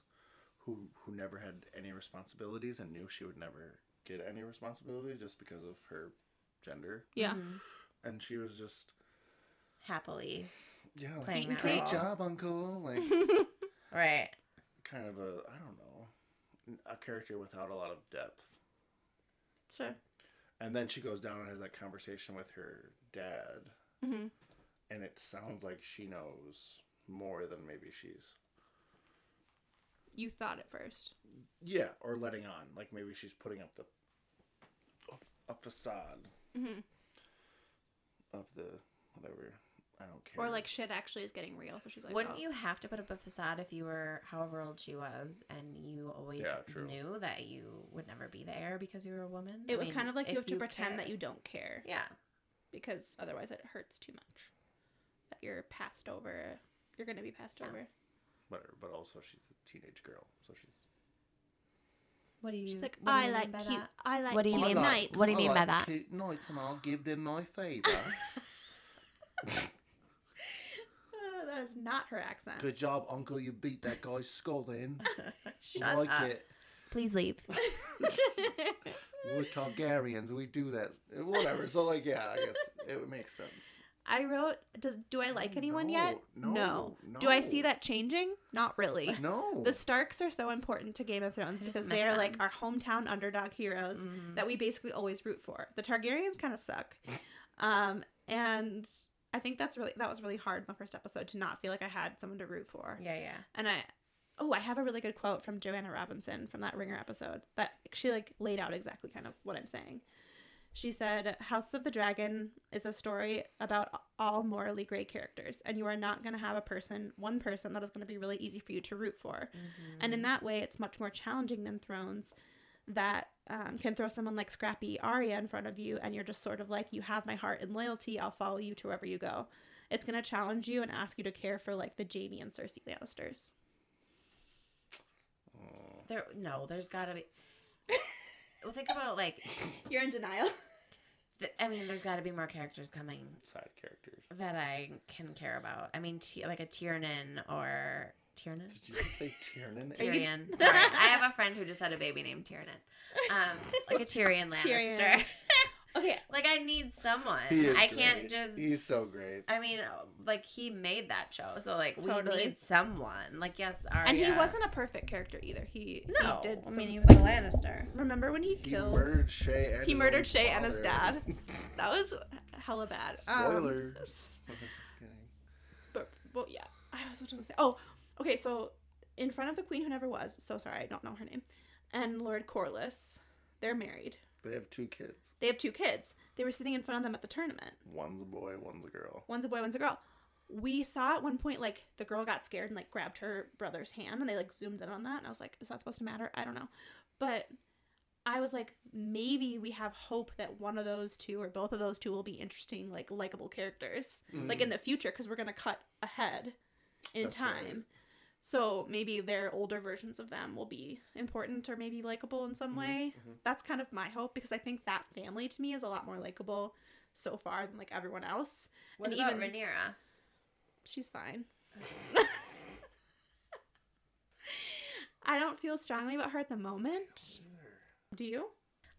who who never had any responsibilities and knew she would never get any responsibilities just because of her gender. Yeah. Mhm. And she was just happily yeah, like, Playing that great role. job, Uncle. Like right. kind of a I don't know a character without a lot of depth. sure. And then she goes down and has that conversation with her dad, hmm and it sounds like she knows more than maybe she's You thought at first. yeah, or letting on. Like maybe she's putting up the a, a facade. hmm of the whatever. I don't care. Or like shit actually is getting real, so she's like, Wouldn't oh. you have to put up a facade if you were however old she was and you always Yeah, knew that you would never be there because you were a woman? It I was mean, kind of like you have to pretend that you don't care Yeah. because otherwise it hurts too much. That you're passed over. You're gonna be passed Yeah. over. Whatever, but also she's a teenage girl, so she's. What do you? She's like, I you mean like cute. that? I like What do you cute mean by- nights. what do you mean by that? Cute nights, and I'll give them my favour. That is not her accent. Good job, Uncle. You beat that guy's skull in. Shut like up. it. Please leave. We're Targaryens. We do that. Whatever. So, like, yeah, I guess it makes sense. I wrote. Does do I like anyone yet? No, no, Do I see that changing? Not really. No. The Starks are so important to Game of Thrones because they're like our hometown underdog heroes Mhm. that we basically always root for. The Targaryens kind of suck, um, and I think that's really that was really hard in the first episode to not feel like I had someone to root for. Yeah, yeah. And I, oh, I have a really good quote from Joanna Robinson from that Ringer episode that she like laid out exactly kind of what I'm saying. She said, "House of the Dragon is a story about all morally great characters, and you are not going to have a person, one person that is going to be really easy for you to root for. And in mm-hmm. that way, it's much more challenging than Thrones, that um, can throw someone like Scrappy Arya in front of you, and you're just sort of like, you have my heart and loyalty. I'll follow you to wherever you go. It's going to challenge you and ask you to care for like the Jaime and Cersei Lannisters. Oh, There, no, there's got to be. well, think about like, You're in denial. th- I mean, there's got to be more characters coming side characters. that I can care about. I mean, t- like a Tiernan or Tiernan. Did you just say Tiernan? Tyrion. Sorry, I have a friend who just had a baby named Tiernan. Um, like a Tyrion Lannister. Tyrion. Okay, like I need someone. He is I can't great. just. He's so great. I mean, like he made that show, so like we need someone. Like yes, Arya. and he wasn't a perfect character either. He No, he did. I mean he was a Lannister. remember when he He killed? murdered Shae and he his murdered own Shae and his dad. That was hella bad. Um, Spoilers. just kidding. But well, yeah, I was going to say. Oh, okay. So in front of the queen who never was. So sorry, I don't know her name. And Lord Corlys, they're married. They have two kids. They have two kids. They were sitting in front of them at the tournament. One's a boy, one's a girl. One's a boy, one's a girl. We saw at one point like the girl got scared and like grabbed her brother's hand, and they like zoomed in on that. And I was like, is that supposed to matter? I don't know. But I was like, maybe we have hope that one of those two or both of those two will be interesting, like likable characters. like Mm. in the future because we're going to cut ahead in That's time right. So maybe their older versions of them will be important or maybe likable in some Mhm, way mhm. that's kind of my hope because i think that family to me is a lot more likable so far than like everyone else What And about even- Rhaenyra? she's fine i don't feel strongly about her at the moment do you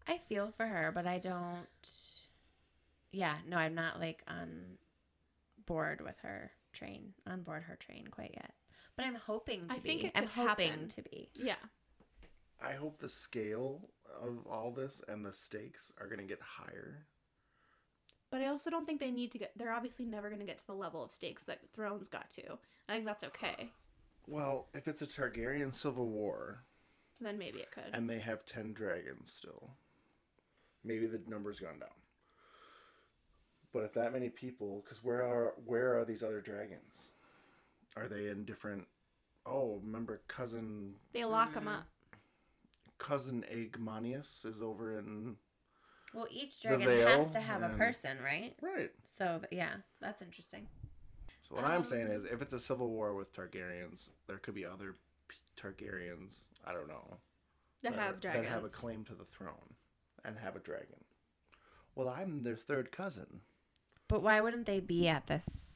I feel for her, but I don't. Yeah, no, I'm not like on board with her train, on board her train quite yet. But I'm hoping to I be. think it I'm could hoping happen. to be. yeah I hope the scale of all this and the stakes are going to get higher. but i also don't think they need to get they're obviously never going to get to the level of stakes that thrones got to i think that's okay Well, if it's a Targaryen civil war then maybe it could and they have 10 dragons still, maybe the number's gone down. But if that many people, because where are where are these other dragons? Are they in different? Oh, remember cousin they lock them Mm. up cousin Aegmanius is over in Well, each The dragon has to have a person, right? right. So yeah, that's interesting. So what I'm Um, saying is, if it's a civil war with Targaryens, there could be other P- Targaryens. I don't know that are- have dragons that have a claim to the throne and have a dragon. Well, I'm their third cousin. But why wouldn't they be at this,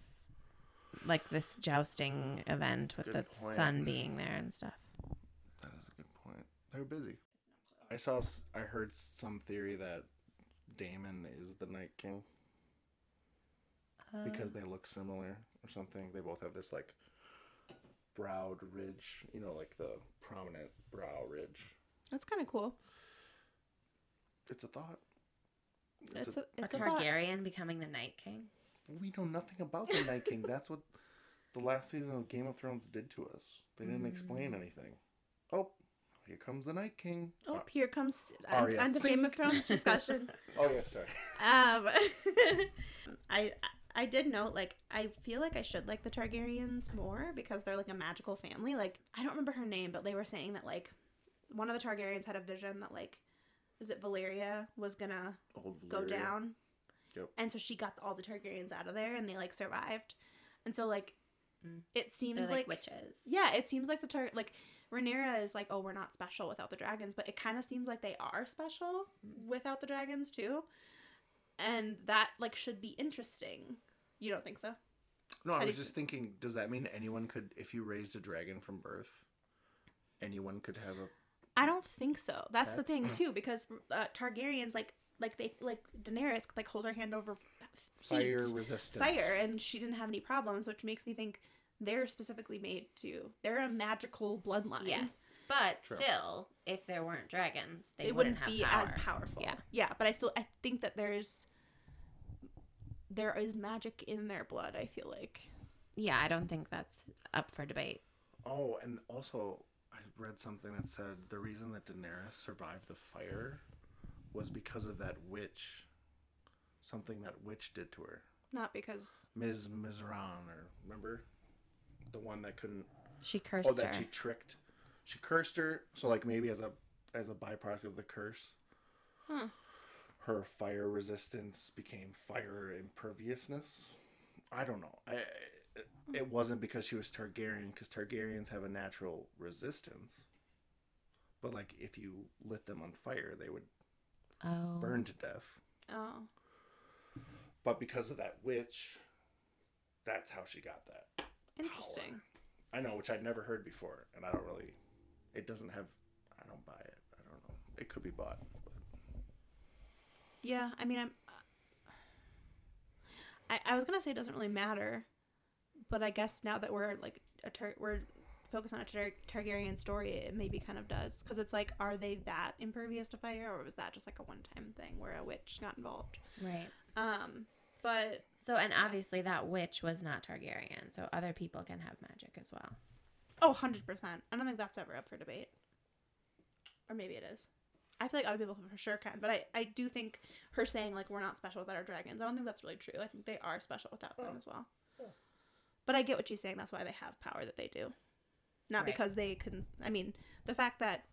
like this jousting event with Good the point. sun being there and stuff? That is a good point. They're busy. I saw. I heard some theory that Daemon is the Night King because they look similar or something. They both have this like browed ridge. You know, like the prominent brow ridge. That's kind of cool. It's a thought. It's, a- a, a it's a, thought. Targaryen becoming the Night King. We know nothing about the Night King. That's what the last season of Game of Thrones did to us. They didn't explain Mm. anything. Oh, here comes the Night King. Oh, Uh, here comes on, on to Game of Thrones discussion. oh yeah, sorry. Um, I I did note like I feel like I should like the Targaryens more because they're like a magical family. Like I don't remember her name, but they were saying that like one of the Targaryens had a vision that like is it Valyria was gonna Old go down, Yep. and so she got all the Targaryens out of there, and they like survived, and so like Mm. it seems like, like, witches. yeah, it seems like the tar like Rhaenyra is like, oh, we're not special without the dragons, but it kind of seems like they are special without the dragons too, and that like should be interesting. You don't think so? No, How I do was you just thinking. Does that mean anyone could, if you raised a dragon from birth, anyone could have a? I don't think so. That's the thing too, because uh, Targaryens like like they like Daenerys could like hold her hand over heat, Fire resistance. fire, and she didn't have any problems, which makes me think they're specifically made to. They're a magical bloodline. Yes. But True. still, if there weren't dragons, they, they, wouldn't, wouldn't, have be power. as powerful. Yeah. yeah, but I still I think that there's there is magic in their blood. I feel like Yeah, I don't think that's up for debate. Oh, and also I read something that said the reason that Daenerys survived the fire was because of that witch. Something that witch did to her. not because Ms. Mizran, or remember, the one that couldn't. She oh, cursed Oh, that her. she tricked. She cursed her. So like maybe as a as a byproduct of the curse, Huh. her fire resistance became fire imperviousness. I don't know. I, it wasn't because she was Targaryen, because Targaryens have a natural resistance. But like, if you lit them on fire, they would oh. burn to death. oh But because of that witch, that's how she got that. interesting. I know, which I'd never heard before, and I don't really. It doesn't have. I don't buy it. I don't know. It could be bought. But Yeah, I mean, I'm. I, I was gonna say it doesn't really matter, but I guess now that we're like a tar- we're focused on a tar- Targaryen story, it maybe kind of does because it's like, are they that impervious to fire, or was that just like a one-time thing where a witch got involved? Right. Um, but So, and obviously that witch was not Targaryen, so other people can have magic as well. oh, 100 percent. I don't think that's ever up for debate, or maybe it is. I feel like other people for sure can, but I, I do think her saying like we're not special without our dragons. I don't think that's really true. I think they are special without them Oh. as well. Oh. But I get what she's saying. That's why they have power that they do, not Right. because they couldn't. I mean, the fact that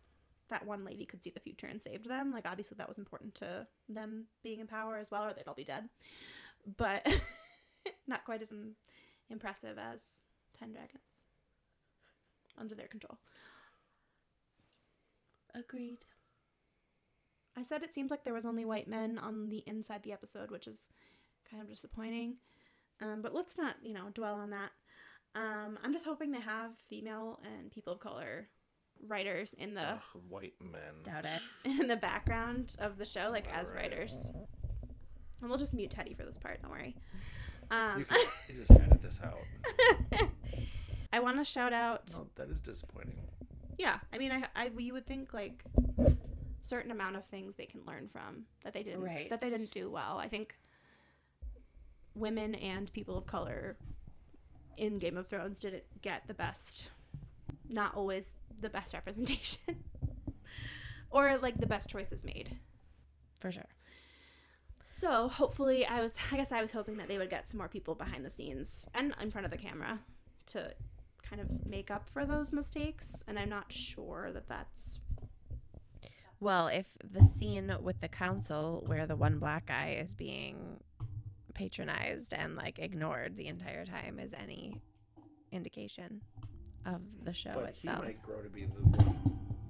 that one lady could see the future and saved them, like obviously that was important to them being in power as well, or they'd all be dead. But not quite as impressive as ten dragons under their control. Agreed. I said it seems like there was only white men on the inside the episode, which is kind of disappointing. Um, but let's not, you know, dwell on that. Um, I'm just hoping they have female and people of color writers in the ugh, white men. Doubt it. in the background of the show, like as Alright. writers. And we'll just mute Teddy for this part. Don't worry. Um, You can you just edit this out. I want to shout out. No, that is disappointing. Yeah, I mean, I, I you would think like certain amount of things they can learn from that they didn't Right. that they didn't do well. I think women and people of color in Game of Thrones didn't get the best, not always the best representation, or like the best choices made. For sure. So hopefully, I was I guess I was hoping that they would get some more people behind the scenes and in front of the camera to kind of make up for those mistakes, and I'm not sure that that's Well, if the scene with the council where the one black guy is being patronized and like ignored the entire time is any indication of the show but he itself. might grow to be the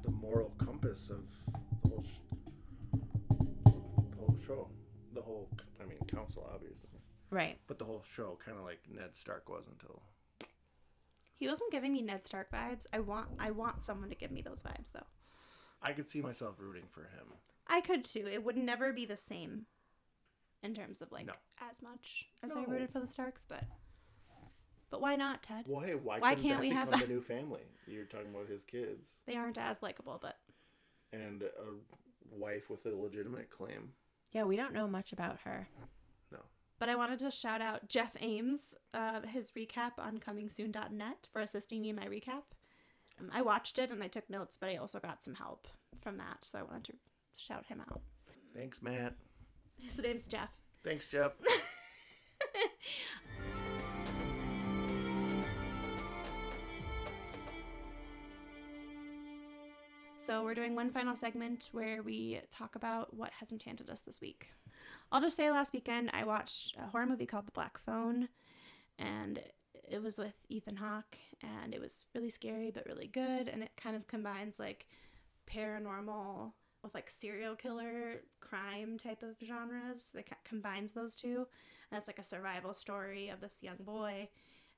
the moral compass of the whole sh- the whole show. The whole, I mean, council obviously, Right. but the whole show, kind of like Ned Stark was until. He wasn't giving me Ned Stark vibes. I want I want someone to give me those vibes though. I could see myself rooting for him. I could too. It would never be the same in terms of like No. as much as I No. rooted for the Starks, but but why not, Ted? Well, hey, why, Why couldn't can't that we have become that? the new family? You're talking about his kids They aren't as likable, but and a wife with a legitimate claim. Yeah, we don't know much about her. No. But I wanted to shout out Jeff Ames, uh, his recap on comingsoon.net for assisting me in my recap. Um, I watched it and I took notes, but I also got some help from that, so I wanted to shout him out. Thanks, Matt. His name's Jeff. Thanks, Jeff. So we're doing one final segment where we talk about what has enchanted us this week. I'll just say last weekend I watched a horror movie called The Black Phone, and it was with Ethan Hawke, and it was really scary but really good, and it kind of combines like paranormal with like serial killer crime type of genres. That co- combines those two, and it's like a survival story of this young boy,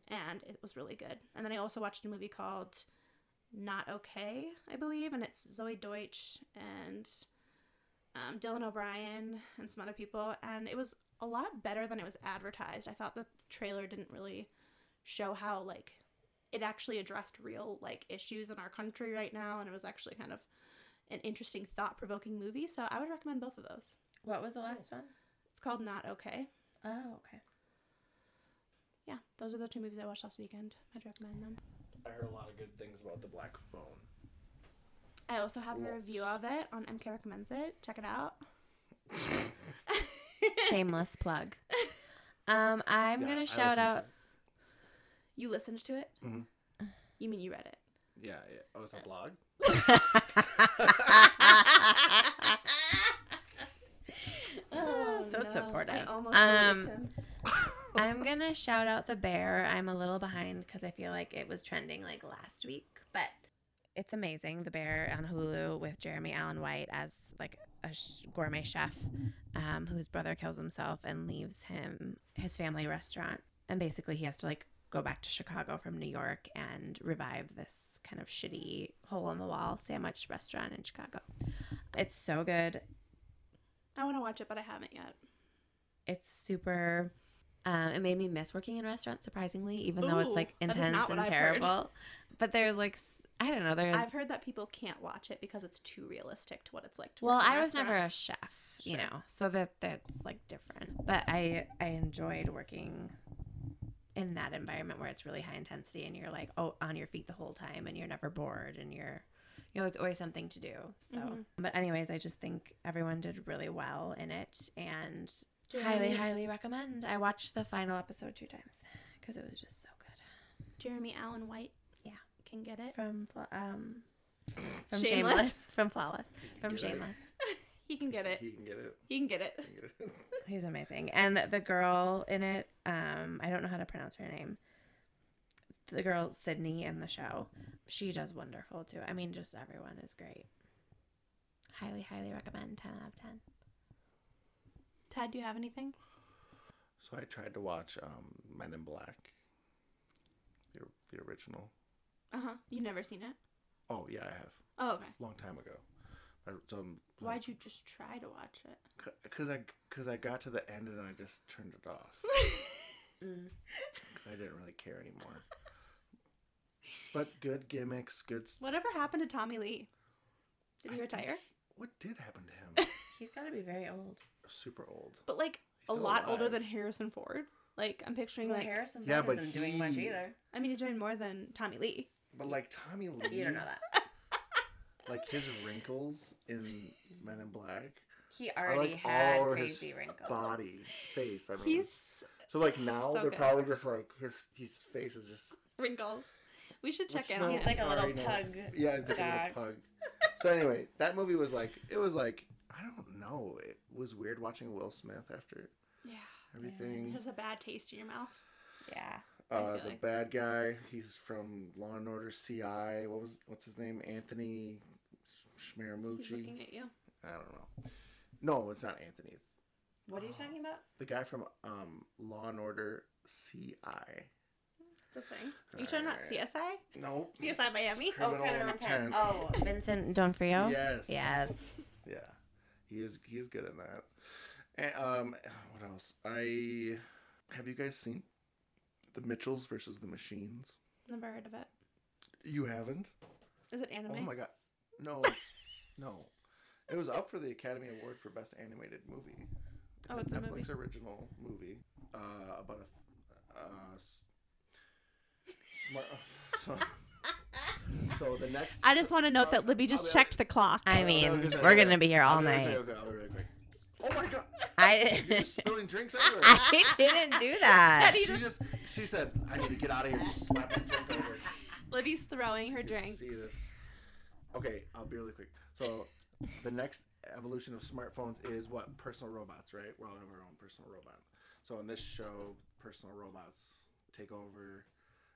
and it was really good. And then I also watched a movie called not okay, I believe, and it's Zoey Deutch and um, Dylan O'Brien and some other people, and it was a lot better than it was advertised. I thought the trailer didn't really show how like it actually addressed real like issues in our country right now, and it was actually kind of an interesting, thought-provoking movie. So I would recommend both of those. What was the last one? It's called Not Okay. Oh, okay. Yeah, those are the two movies I watched last weekend. I'd recommend them. I heard a lot of good things about the Black Phone. I also have a review of it on MK Recommends It. Check it out. Shameless plug. Um, I'm Yeah, gonna shout listened to out. You listened to it? Mhm. You mean you read it? Yeah, yeah. Oh, it's a blog. Oh, so supportive. I um, I'm gonna shout out the bear. I'm a little behind because I feel like it was trending like last week, but it's amazing. The bear on Hulu with Jeremy Allen White as like a sh- gourmet chef, um, whose brother kills himself and leaves him his family restaurant, and basically he has to like go back to Chicago from New York and revive this kind of shitty hole in the wall sandwich restaurant in Chicago. It's so good. I want to watch it, but I haven't yet. it's super um, it made me miss working in restaurants surprisingly even though it's like intense and I've heard. terrible but there's like I don't know there's I've heard that people can't watch it because it's too realistic to what it's like to well work in a i was never a chef you know so that that's like different but i i enjoyed working in that environment where it's really high intensity and you're like oh on your feet the whole time and you're never bored and you're you know there's always something to do so Mhm. but anyways i just think everyone did really well in it and highly highly recommend i watched the final episode two times because it was just so good Jeremy Allen White. Yeah. can get it. from um from Shameless. shameless, from flawless from shameless He can get it. He can get it. He can get it. Can get it. he's amazing and the girl in it um i don't know how to pronounce her name the girl sydney in the show she does wonderful too i mean just everyone is great highly highly recommend 10 out of 10 Tad, do you have anything? So I tried to watch um, Men in Black, the, the original. Uh huh. You've never seen it? Oh yeah, I have. Oh, okay. Long time ago. I, so, um, Why'd you just try to watch it? Because I because I got to the end and I just turned it off because I didn't really care anymore. but good gimmicks, good. Whatever happened to Tommy Lee? Did he I think- retire? What did happen to him? he's got to be very old Super old. But like a still lot older than Harrison Ford. Like I'm picturing like harrison Yeah, Ford but isn't doing he- much much either I mean he's doing more than Tommy Lee. But like Tommy Lee, you don't know that like his wrinkles in Men in Black, he already like had all crazy his wrinkles body, face. I mean, He's so like now so they're good. probably just like his his face is just wrinkles. We should check Which in on. He's like a little sorry, no. pug yeah, it's like a little pug. So anyway, that movie was like it was like I don't know. It was weird watching Will Smith after yeah. everything. There's a bad taste in your mouth. yeah Uh, the like- bad guy, he's from Law and Order CI. What was what's his name? Anthony He's Schmaramucci. looking at you. I don't know. No, it's not Anthony. It's what are you talking about the guy from um, Law and Order CI. It's a thing. Are you talking about Alright. CSI? Nope. CSI Miami? Criminal Intent. oh vincent donofrio Yes. yes Yeah, he is. He is good in that. And um, what else? I have you guys seen the Mitchells versus the Machines? Never heard of it. You haven't? Is it anime? Oh my god, no, no. It was up for the Academy Award for Best Animated Movie. It's Oh, a it's a Netflix movie. original movie uh, about a uh, s- smart. so- So the next. I just want to note I'll- that Libby just checked the clock. I mean, I'll we're gonna be here all be really night. quick, I'll be really quick. Oh my god! I You're spilling drinks everywhere. I didn't do that. Teddy she just- just she said, "I need to get out of here." Just slap my drink over. Libby's throwing her drink. See this? Okay, I'll be really quick. So, the next evolution of smartphones is what personal robots, right? We're all have our own personal robot. So in this show, personal robots take over,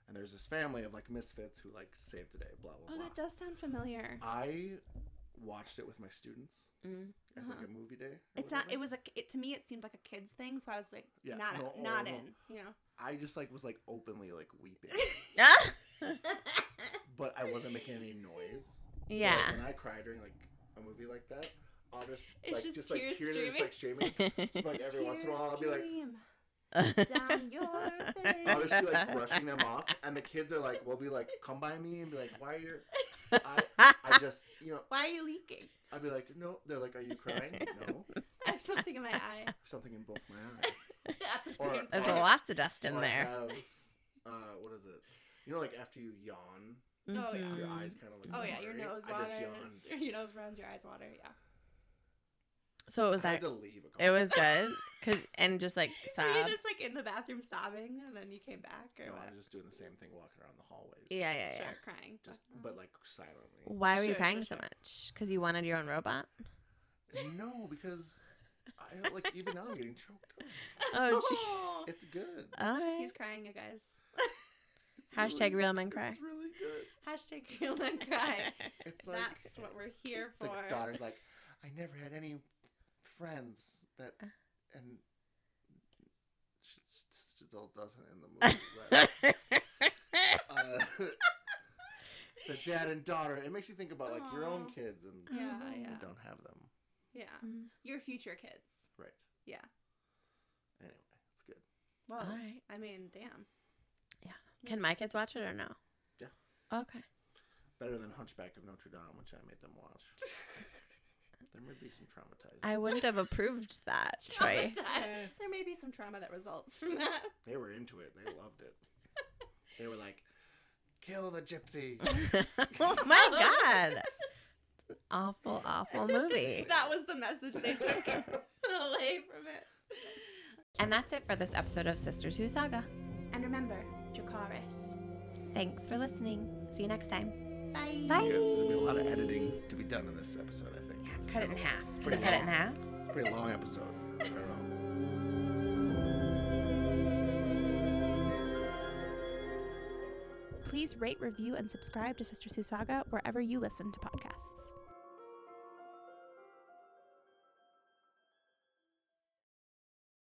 and there's this family of like misfits who like save the day. Blah blah Oh, blah. that does sound familiar. I watched it with my students Mm. as like Uh-huh. a movie day. or It's not. It was a. It to me, it seemed like a kids thing. So I was like, Yeah, not no, oh, not no. in. You know. I just like was like openly like weeping, but I wasn't making any noise. So, like, yeah. when I cry during like a movie like that, I'll just It's like just just, like tears tears just like streaming. Just, like every once in a while, I'll be like, Tear stream down your I'll just be like brushing them off, and the kids are like, will be like, come by me and be like, why are you? I, I just, you know, Why are you leaking? I'd be like, no. They're like, are you crying? No. I have something in my eye. Something in both my eyes. Or- There's time. lots of dust in Or I there. have, uh, what is it? You know, like after you yawn, Oh, yeah. your eyes kind of like. Oh yeah, your nose waters. Your nose runs. Your eyes water. Yeah. So it was I had that. to leave. A couple It was good, cause and just like Were you sob. just like in the bathroom sobbing, and then you came back, or No, what? I was just doing the same thing, walking around the hallways. Yeah, yeah, Sure, yeah. crying. Just, uh, but like silently. Why were you crying sure, so sure. much? Cause you wanted your own robot. No, because I don't like even now I'm getting choked up. Oh, It's good. All right. He's crying, you guys. It's Hashtag real men cry. It's really good. Hashtag real men cry. It's like That's what we're here the for. daughter's like, I never had any friends that, Uh. and she still doesn't in the movie. But, uh, the dad and daughter. It makes you think about like your own kids and Yeah, you yeah, don't have them. yeah. Mm. Your future kids. Right. Yeah. Anyway, it's good. Well, All right. I mean, damn. Yeah. Can my kids watch it or no? Yeah. Okay. Better than Hunchback of Notre Dame, which I made them watch. there may be some traumatizing. I wouldn't have approved that choice. Traumatized. There may be some trauma that results from that. They were into it. They loved it. they were like, "Kill the gypsy." oh my god. Awful, awful movie. that was the message they took away from it. And that's it for this episode of Sisters Who Saga. And remember, Dracarys. Thanks for listening. See you next time. Bye. Bye. Yeah, there's gonna be a lot of editing to be done in this episode. I think. It's Cut it in half. It's pretty we cut it in half? It's a pretty long episode. I don't know. Please rate, review, and subscribe to Sisters Who Saga wherever you listen to podcasts.